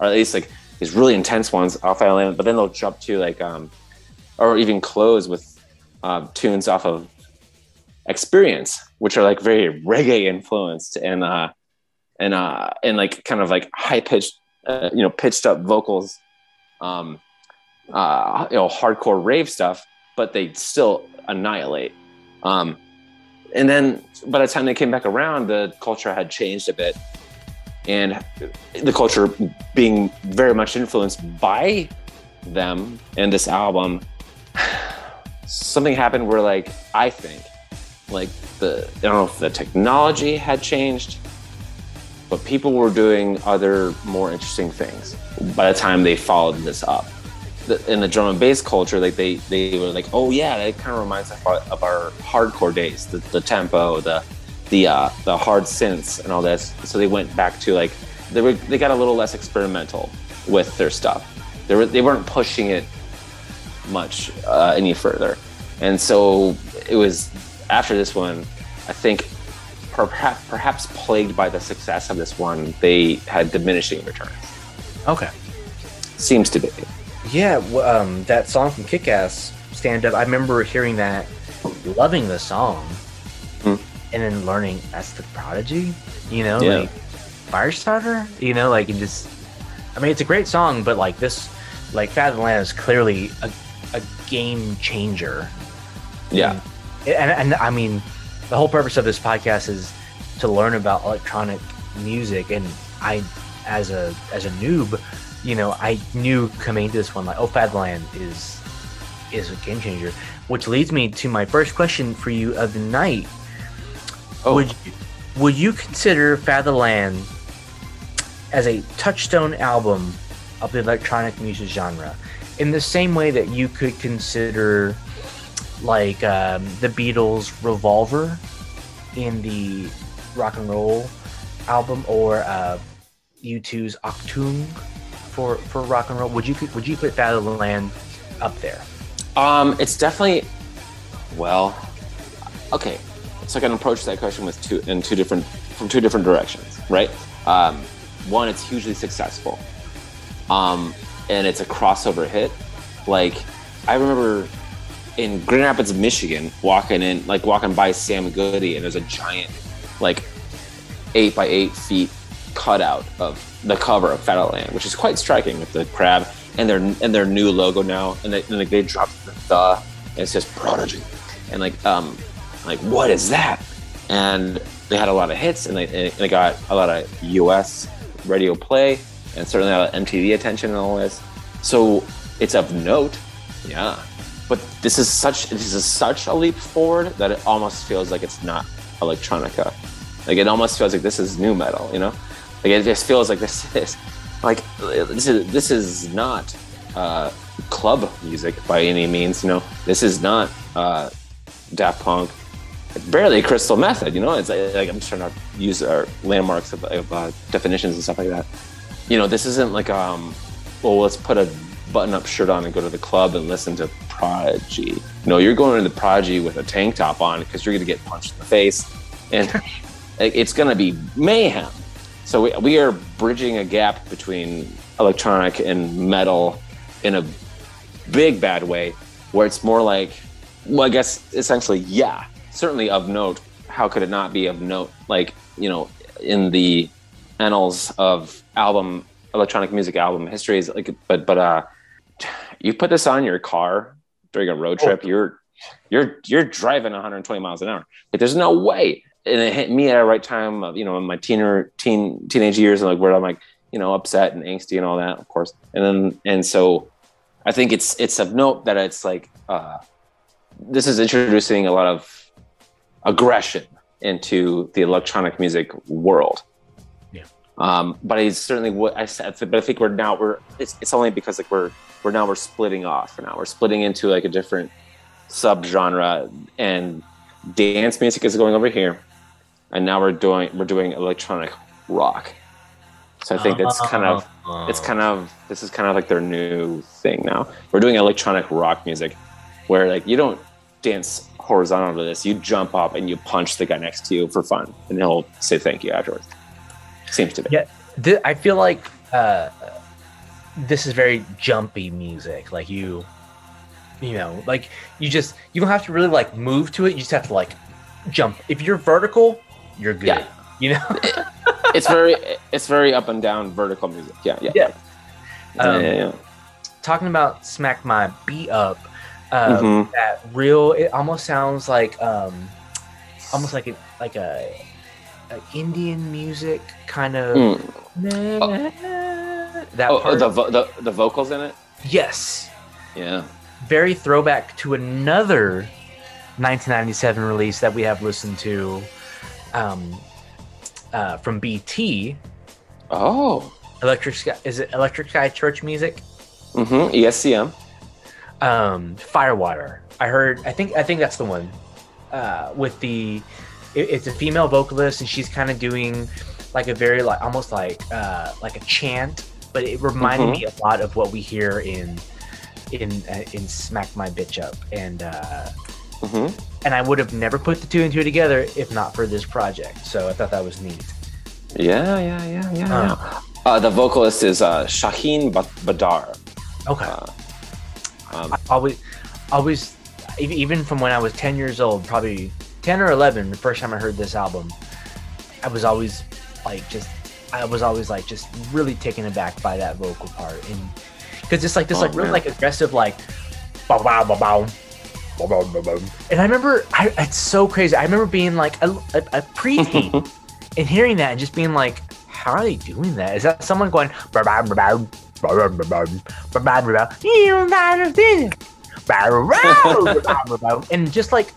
or at least like these really intense ones off of the But then they'll jump to like um, or even close with uh, tunes off of Experience, which are like very reggae influenced and uh and uh and like kind of like high pitched uh, you know pitched up vocals um uh you know hardcore rave stuff but they still annihilate. Um and then by the time they came back around the culture had changed a bit and the culture being very much influenced by them and this album something happened where like i think like the i don't know if the technology had changed but people were doing other more interesting things by the time they followed this up. In the drum and bass culture like they they were like oh yeah that kind of reminds us of our, hardcore days the, the tempo the the uh, the hard synths and all this so they went back to like they were they got a little less experimental with their stuff they were they weren't pushing it much uh, any further and so it was after this one i think perhaps, perhaps plagued by the success of this one, they had diminishing returns. Okay. Seems to be. Yeah, um, that song from Kick Ass, Stand Up, I remember hearing that, loving the song. And then learning that's the Prodigy, you know, Yeah. like Firestarter, you know, like, and just, I mean, it's a great song, but like this, like Fat of the Land is clearly a, a game changer. Yeah. And, and I mean, the whole purpose of this podcast is to learn about electronic music. And I, as a as a noob, you know, I knew coming into this one like, oh, Fadland is is a game changer. Which leads me to my first question for you of the night. Oh, Would you, would you consider Fatherland as a touchstone album of the electronic music genre, in the same way that you could consider like um, the Beatles' Revolver in the rock and roll album, or uh, U2's Achtung for for rock and roll? Would you would you put Fatherland up there? Um, it's definitely well, okay. So I can approach that question with two in two different from two different directions, right? Um, one, it's hugely successful, um, and it's a crossover hit. Like I remember in Grand Rapids, Michigan, walking in, like walking by Sam Goody, and there's a giant, like eight by eight feet cutout of the cover of Fatherland, which is quite striking with the crab and their and their new logo now, and they, and like they dropped the the, and it says Prodigy, and like um like what is that? And they had a lot of hits, and they and they got a lot of U.S. radio play, and certainly a lot of MTV attention and all this. So it's of note, yeah. But this is such this is such a leap forward that it almost feels like it's not electronica. Like it almost feels like this is nu metal, you know? Like it just feels like this is like this is this is not uh, club music by any means. You know, this is not uh, Daft Punk barely a crystal method. You know, it's like, like I'm just trying to use our landmarks of, of uh, definitions and stuff like that. You know, this isn't like um, well, let's put a button-up shirt on and go to the club and listen to Prodigy. No, you're going to the Prodigy with a tank top on because you're going to get punched in the face, and it's going to be mayhem. So we, we are bridging a gap between electronic and metal in a big bad way, where it's more like, well, I guess essentially, yeah, certainly of note. How could it not be of note? Like you know, in the annals of album electronic music album histories, like, but but uh, you put this on your car during a road trip, oh. you're you're you're driving 120 miles an hour. Like, there's no way. And it hit me at a right time, of, you know, in my teener teen teenage years, and like where I'm like, you know, upset and angsty and all that, of course. And then and so, I think it's it's of note that it's like uh, this is introducing a lot of aggression into the electronic music world. Yeah. Um, but it's certainly what I said. But I think we're now we're it's, it's only because like we're we're now we're splitting off. For now we're splitting into like a different subgenre, and dance music is going over here, and now we're doing we're doing electronic rock. So I think it's kind of it's kind of this is kind of like their new thing now. We're doing electronic rock music, where like you don't dance horizontal to this, you jump up and you punch the guy next to you for fun, and he'll say thank you afterwards. Seems to be. Yeah, th- I feel like uh, this is very jumpy music. Like you, you know, like you just you don't have to really like move to it. You just have to like jump. If you're vertical, you're good. Yeah. You know, it's very it's very up and down vertical music. Yeah, yeah, yeah. Um, yeah, yeah. Talking about smack my beat up um, mm-hmm. that real it almost sounds like um almost like a like a, a indian music kind of mm. oh. that oh, part. The, vo- the the vocals in it yes yeah very throwback to another 1997 release that we have listened to um uh from bt oh electric sky is it electric sky church music mm-hmm escm um, Firewater. I heard. I think. I think that's the one. Uh, with the, it, it's a female vocalist, and she's kind of doing like a very like almost like uh, like a chant, but it reminded mm-hmm. me a lot of what we hear in in uh, in Smack My Bitch Up, and uh, mm-hmm. and I would have never put the two and two together if not for this project. So I thought that was neat. Yeah, yeah, yeah, yeah. Um, yeah. Uh, the vocalist is uh, Shahin Badar. Okay. Uh, um, I always, always, even from when I was 10 years old, probably 10 or 11, the first time I heard this album, I was always like, just, I was always like, just really taken aback by that vocal part. And because it's like this, oh, like, really like aggressive, like, bow, bow, bow, bow. And I remember, I, it's so crazy. I remember being like a, a, a preteen and hearing that and just being like, how are they doing that? Is that someone going, bow, bow, bow, and just like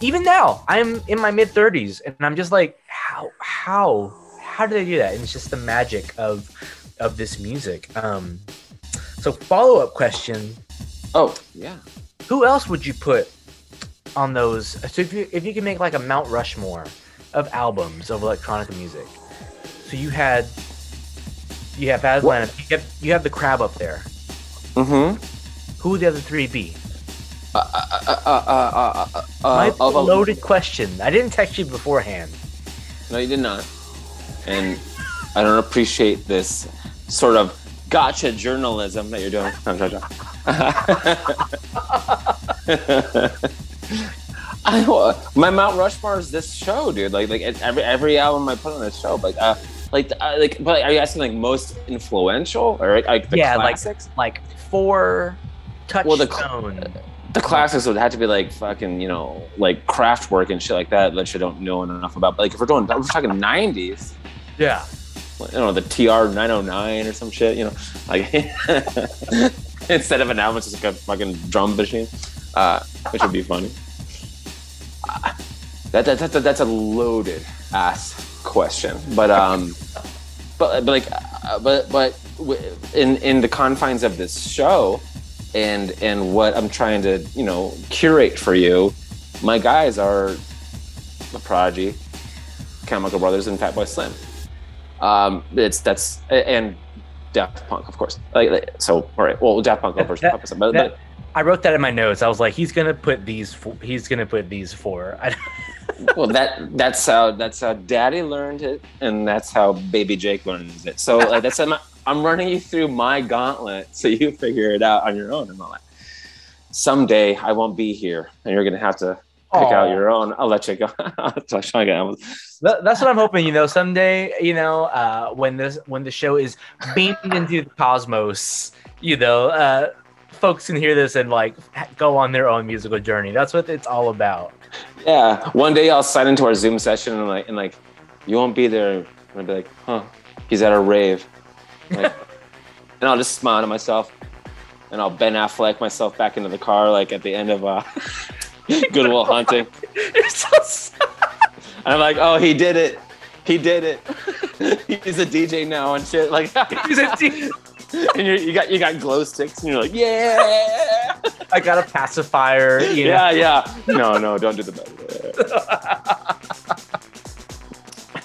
even now i'm in my mid 30s and i'm just like how how how do they do that? And it's just the magic of of this music. Um so follow-up question. Oh yeah. Who else would you put on those? So if you if you can make like a mount rushmore of albums of electronic music. So you had you have Atlantis. You have, you have the crab up there. Mm-hmm. Who would the other three be? Uh, uh, uh, uh, My loaded question. I didn't text you beforehand. No, you did not. And I don't appreciate this sort of gotcha journalism that you're doing. I, my Mount Rushmore is this show, dude. Like, like every every album I put on this show, like, uh, like, uh, like, but are you asking like most influential or like the yeah, classics? Like, like four touchstone. Well, the, the classics would have to be like fucking, you know, like Kraftwerk and shit like that that you don't know enough about. But like, if we're doing, we're talking '90s. Yeah. You know, the TR 909 or some shit. You know, like instead of an album, it's just like a fucking drum machine, uh, which would be funny. Uh, that, that, that, that's a loaded ass question, but um, but but like, uh, but but in in the confines of this show, and and what I'm trying to you know curate for you, my guys are The Prodigy, Chemical Brothers, and Fatboy Slim. Um, it's that's and Daft Punk, of course. Like, like so, all right. Well, Daft Punk over That- but, that- but I wrote that in my notes. I was like, he's gonna put these. Four, he's gonna put these four. I, well, that that's how that's how Daddy learned it, and that's how Baby Jake learns it. So uh, that's I'm, I'm running you through my gauntlet, so you figure it out on your own and all that. Someday I won't be here, and you're gonna have to pick out your own. I'll let you go. I'll try again. That's what I'm hoping. You know, someday, you know, uh, when this when the show is beamed into the cosmos, you know, uh, folks can hear this and like go on their own musical journey. That's what it's all about. Yeah. One day I'll sign into our Zoom session and like and like you won't be there. And I'll be like, huh? He's at a rave. Like, and I'll just smile to myself, and I'll Ben Affleck myself back into the car, like at the end of uh, Goodwill Hunting. You're so sad. And I'm like, oh, he did it. He did it. He's a DJ now and shit. Like, He's a D- and you're, you got you got glow sticks, and you're like, yeah, I got a pacifier. You know? yeah, yeah. No, no, don't do the best.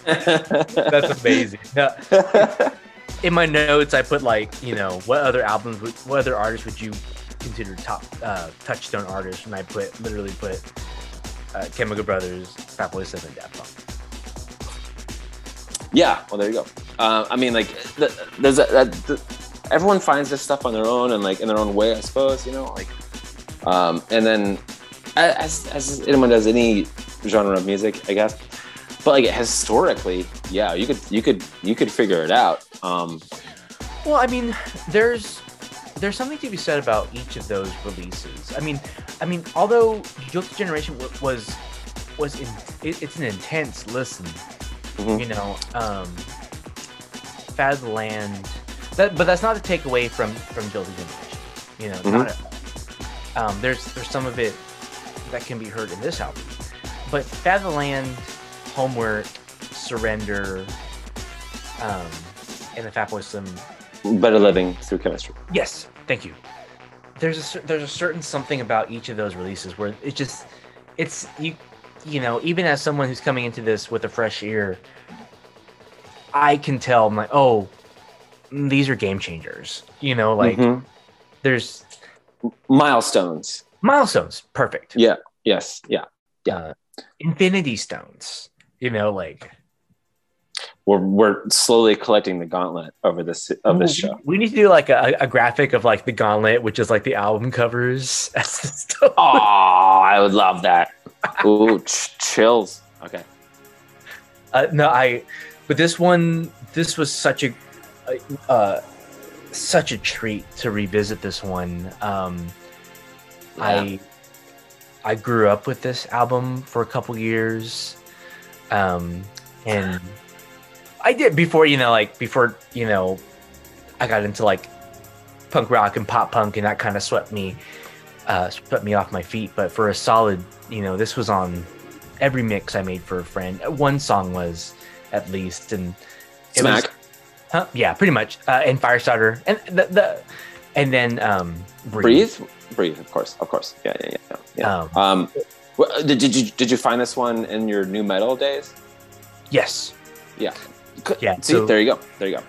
That's amazing. Yeah. In my notes, I put like, you know, what other albums, would, what other artists would you consider top uh, touchstone artists? And I put literally put uh, Chemical Brothers, Fatboy Slim, and Daft Punk. Yeah, well, there you go. Uh, I mean, like, the, there's a, that the, everyone finds this stuff on their own and like in their own way, I suppose. You know, like, um, and then as as anyone does any genre of music, I guess. But like historically, yeah, you could you could you could figure it out. Um, Well, I mean, there's there's something to be said about each of those releases. I mean, I mean, although Jilted Generation wa- was was in, it, it's an intense listen. Mhm. You know, um, Fat Land. That, but that's not to take away from from Jilted Generation. You know, not a- um, there's there's some of it that can be heard in this album, but Fat of Homework, Surrender, um, and the Fatboy Slim better living through chemistry. Yes, thank you. There's a there's a certain something about each of those releases where it just it's you you know even as someone who's coming into this with a fresh ear, I can tell I'm like oh these are game changers. You know like Mhm. there's milestones. milestones. Perfect. Yeah. Yes. Yeah. Uh, Infinity Stones. You know like We're we're slowly collecting the gauntlet over this of this we- show. We need to do like a, a graphic of like the gauntlet, which is like the album covers. as the. Oh, I would love that. Ooh, ch- chills. Okay. Uh, no, I. But this one, this was such a, uh, such a treat to revisit this one. Um, I, I grew up with this album for a couple years, um, and I did before you know, like before you know, I got into like punk rock and pop punk, and that kind of swept me, uh, swept me off my feet. But for a solid, you know, this was on every mix I made for a friend. One song was at least, and it was- Smack. Huh? Yeah, pretty much. Uh, and Firestarter, and the, the and then um, breathe breathe of course of course yeah yeah yeah yeah Um, um did, did you did you find this one in your nu metal days yes. yeah Yeah, see so- there you go there you go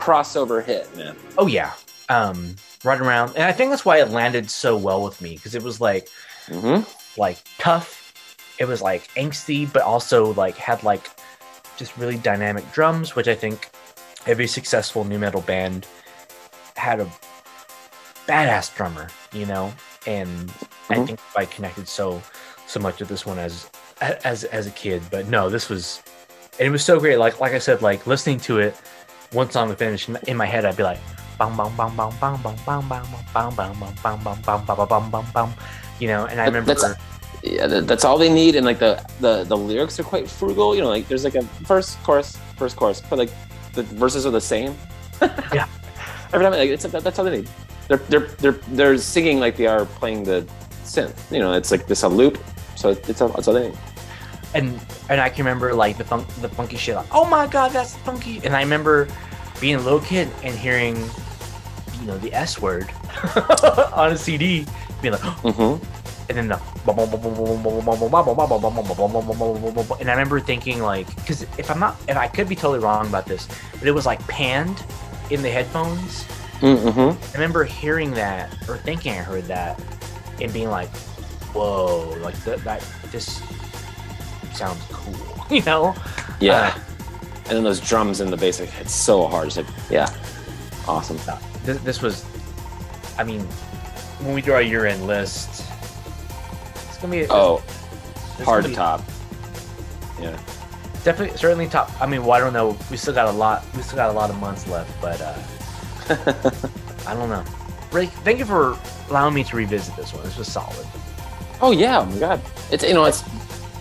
crossover hit man Oh yeah. Um, right around, and I think that's why it landed so well with me because it was like hmm like tough. It was like angsty, but also like had like just really dynamic drums, which I think every successful nu metal band had a badass drummer, you know. And I Mhm. think I connected so so much with this one as as as a kid. But no, this was and it was so great. Like like I said, like listening to it, one song would finish in- in my head, I'd be like, bang bang bang bang bang bang bang bang bang bang bang bang bang bang bang bang bang bang, you know. And I remember. that's- yeah that's all they need and like the, the the lyrics are quite frugal you know like there's like a first chorus first chorus but like the verses are the same Yeah. every time like it's that, that's how they need they're they're they're they're singing like they are playing the synth you know it's like this a loop so it's that's all they need and and I can remember like the funk, the funky shit. Like, oh my god, that's funky! And I remember being a little kid and hearing, you know, the S word on a CD, being like, mm-hmm. and then the and I remember thinking like, because if I'm not, if I could be totally wrong about this, but it was like panned in the headphones. Mm-hmm. I remember hearing that or thinking I heard that and being like, "Whoa!" Like that, that this sounds cool, you know? Yeah. Uh, and then those drums in the bass, like, it's so hard. It's like, yeah, awesome. This, this was, I mean, when we do our year-end list, it's gonna be Oh, it's hard to be top. Yeah. Definitely, certainly top. I mean, well, I don't know. We still got a lot. We still got a lot of months left, but uh, I don't know. Rick, thank you for allowing me to revisit this one. This was solid. Oh yeah, oh my god. It's you know it's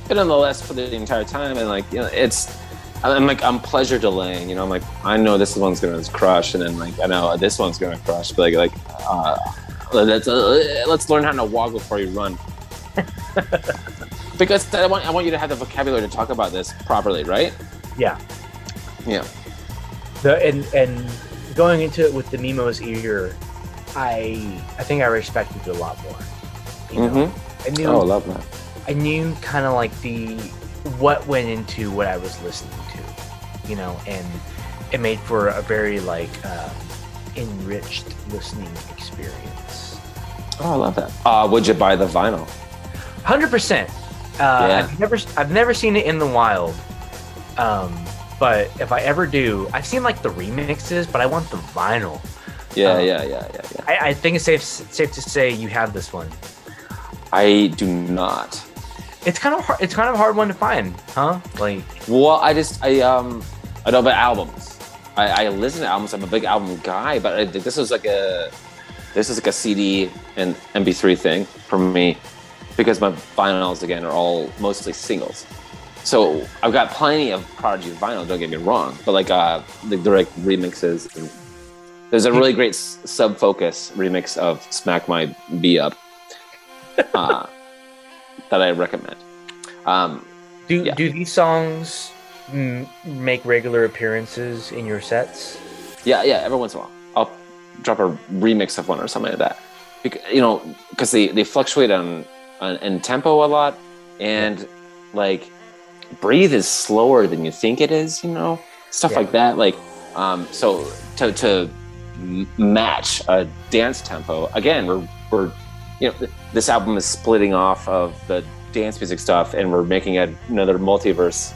been on the list for the entire time, and like you know it's I'm like I'm pleasure delaying. You know I'm like I know this one's gonna crush, and then like I know this one's gonna crush, but like like uh, let's uh, let's learn how to walk before you run. because I want I want you to have the vocabulary to talk about this properly, right? Yeah. Yeah. The and and going into it with the Nemo's ear, I I think I respected it a lot more. You know, Mm-hmm. I knew Oh, love that. I knew kind of like the what went into what I was listening to, you know, and it made for a very like um, enriched listening experience. Oh, I love that. Uh, would you buy the vinyl? Hundred percent. Uh, Yeah. I've never I've never seen it in the wild. Um, but if I ever do, I've seen like the remixes, but I want the vinyl. Yeah, Um, yeah, yeah, yeah, yeah. I, I think it's safe safe to say you have this one. I do not. It's kind of hard, it's kind of a hard one to find, huh? Like Well, I just I um I know about albums. I, I listen to albums. I'm a big album guy, but I, this was like a this is like a CD and MP3 thing for me because my vinyls again are all mostly singles. So I've got plenty of Prodigy vinyl. Don't get me wrong, but like uh the direct remixes. And there's a really great sub focus remix of "Smack My B Up" uh, that I recommend. Um, Do Yeah. do these songs m- make regular appearances in your sets? Yeah, yeah. Every once in a while, I'll drop a remix of one or something like that. Because, you know, because they, they fluctuate on, on in tempo a lot, and like breathe is slower than you think it is. You know, stuff Yeah. like that. Like, um, so to to match a dance tempo again, we're we're you know this album is splitting off of the dance music stuff, and we're making a, another multiverse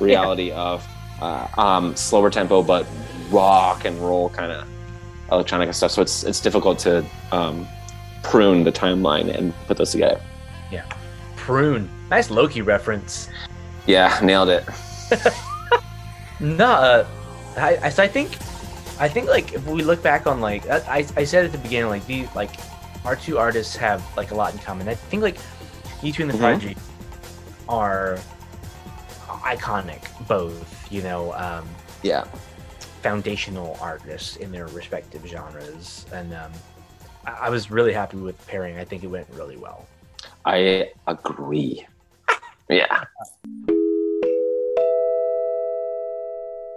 reality of uh, um, slower tempo but rock and roll kind of electronic stuff. So it's it's difficult to um, prune the timeline and put those together. Prune. Nice Loki reference. Yeah, nailed it. No, uh, I, I, so I think, I think like if we look back on like I, I- I said at the beginning like these like our two artists have like a lot in common. I think like U2 and the Mhm. Prodigy are iconic, both you know, um, Yeah, foundational artists in their respective genres, and um, I, I was really happy with the pairing. I think it went really well. I agree. Yeah.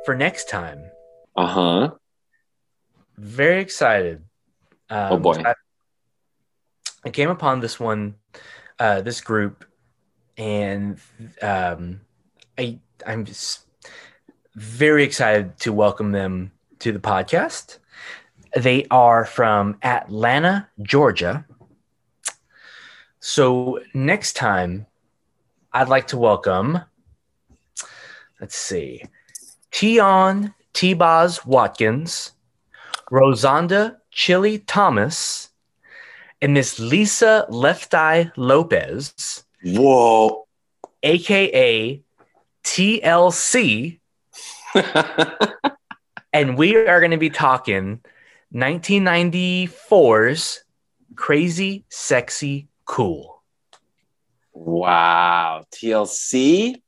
For next time, Uh huh. very excited. Um, Oh, boy. I, I came upon this one, uh, this group, and um, I I'm just very excited to welcome them to the podcast. They are from Atlanta, Georgia. So next time, I'd like to welcome. Let's see, Tionne T-Boz Watkins. Rozonda Chili Thomas, and Miss Lisa Left Eye Lopes, Whoa. aka TLC, and we are going to be talking 1994's Crazy Sexy Cool. wow. TLC.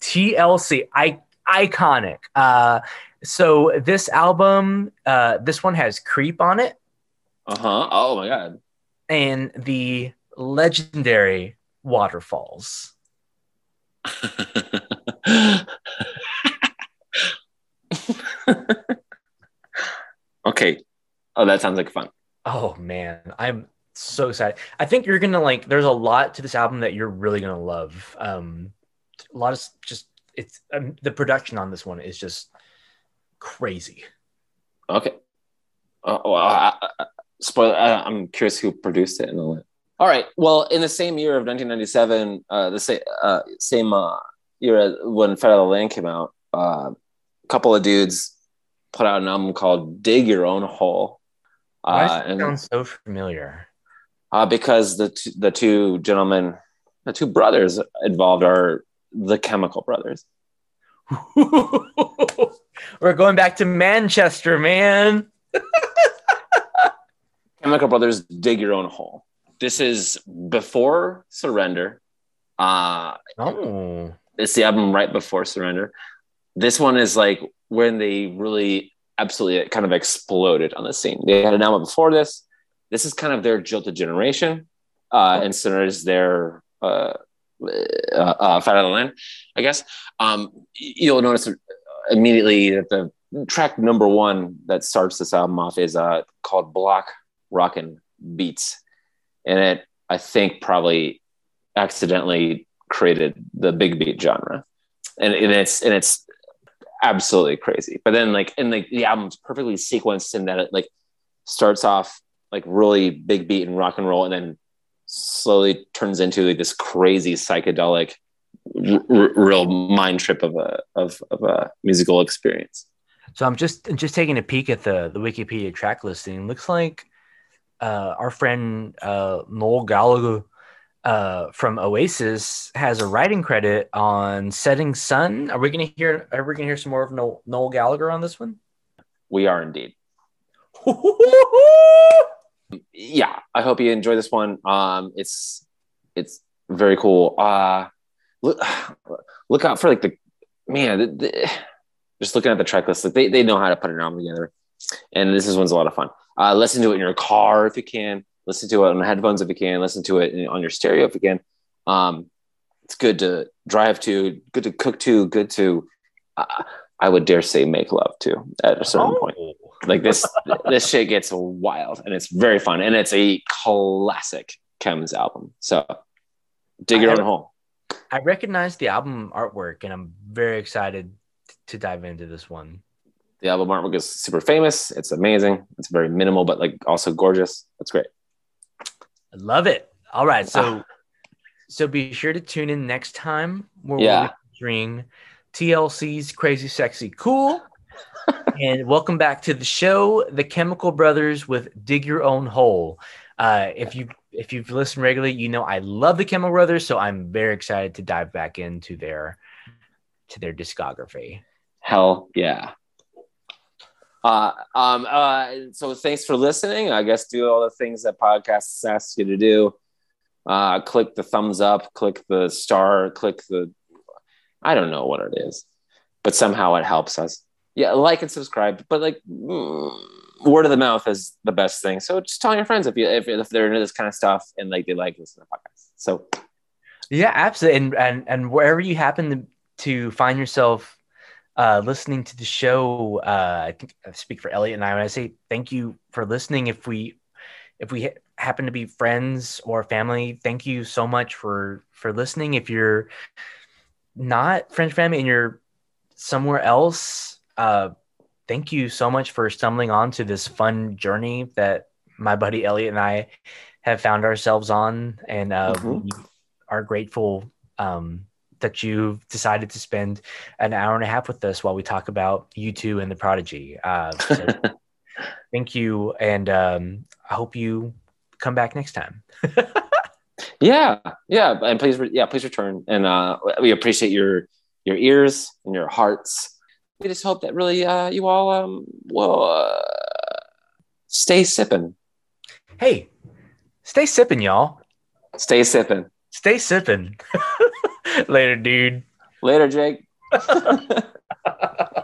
TLC, I iconic. Uh, so this album, uh, this one has Creep on it, Uh huh. Oh my god. and the legendary Waterfalls. okay. Oh, that sounds like fun. Oh man, I'm so excited. I think you're gonna like. There's a lot to this album that you're really gonna love. Um, a lot of just it's um, the production on this one is just crazy. Okay. Uh, well, I, I, spoiler. I, I'm curious who produced it and all that. All right. Well, in the same year of 1997, uh, the same uh, same uh, year when Fat of the Land came out, uh, a couple of dudes put out an album called "Dig Your Own Hole." Why Uh, does it and sound so familiar? Uh, because the t- the two gentlemen, the two brothers involved are the Chemical Brothers. We're going back to Manchester, man. Chemical Brothers, "Dig Your Own Hole." This is before Surrender. Uh, Oh, it's the album right before Surrender. This one is like when they really absolutely kind of exploded on the scene. They had an album before this. This is kind of their jilted generation, uh, and Surrender is their uh, uh, uh, Fat of the Land, I guess. Um, you'll notice immediately that the track number one that starts this album off is uh, called Block Rockin' Beats, and it I think probably accidentally created the big beat genre, and, and it's and it's absolutely crazy. But then like and like the album's perfectly sequenced in that it like starts off like really big beat and rock and roll, and then slowly turns into like this crazy psychedelic, r- r- real mind trip of a of, of a musical experience. so I'm just just taking a peek at the the Wikipedia track listing. Looks like uh, our friend uh, Noel Gallagher uh, from Oasis has a writing credit on "Setting Sun." Are we gonna hear? Are we gonna hear some more of Noel, Noel Gallagher on this one? We are indeed. yeah i hope you enjoy this one. Um it's it's very cool. Uh look look out for like the man the, the, just looking at the track list like they, they know how to put an album together and this is one's a lot of fun. Uh listen to it in your car if you can. Listen to it on headphones if you can. Listen to it in, on your stereo if you can. Um it's good to drive to good to cook to good to uh, i would dare say make love to at a certain point. Oh. Like this this shit gets wild and it's very fun and it's a classic chems album so dig your own hole I recognize the album artwork, and I'm very excited to dive into this one. the album artwork is super famous it's amazing it's very minimal but like also gorgeous that's great I love it. All right, so Ah. so be sure to tune in next time where Yeah. we'll be featuring TLC's Crazy Sexy Cool. and welcome back to the show, The Chemical Brothers with Dig Your Own Hole. Uh, if you if you've listened regularly, you know I love the Chemical Brothers, so I'm very excited to dive back into their to their discography. hell yeah uh, um, uh, so thanks for listening. I guess do all the things that podcasts ask you to do. Uh, click the thumbs up, click the star, click the, I don't know what it is, but somehow it helps us. Yeah, like and subscribe. But like, mm, word of the mouth is the best thing. So just tell your friends if you if, if they're into this kind of stuff and like they like listening to podcasts. So Yeah, absolutely. And and and wherever you happen to to find yourself uh, listening to the show, uh, I think I speak for Elliot and I when I say thank you for listening. If we if we ha- happen to be friends or family, thank you so much for for listening. If you're not or family and you're somewhere else, uh, thank you so much for stumbling onto this fun journey that my buddy Elliot and I have found ourselves on, and uh, Mhm. we are grateful um, that you've decided to spend an hour and a half with us while we talk about U2 and the prodigy. Uh, so thank you, and um, I hope you come back next time. yeah, yeah, and please, re- yeah, please return. And uh, we appreciate your your ears and your hearts. We just hope that really uh, you all um, will uh, stay sipping, Hey, stay sipping, y'all. stay sipping. Stay sipping. Later, dude. Later, Jake.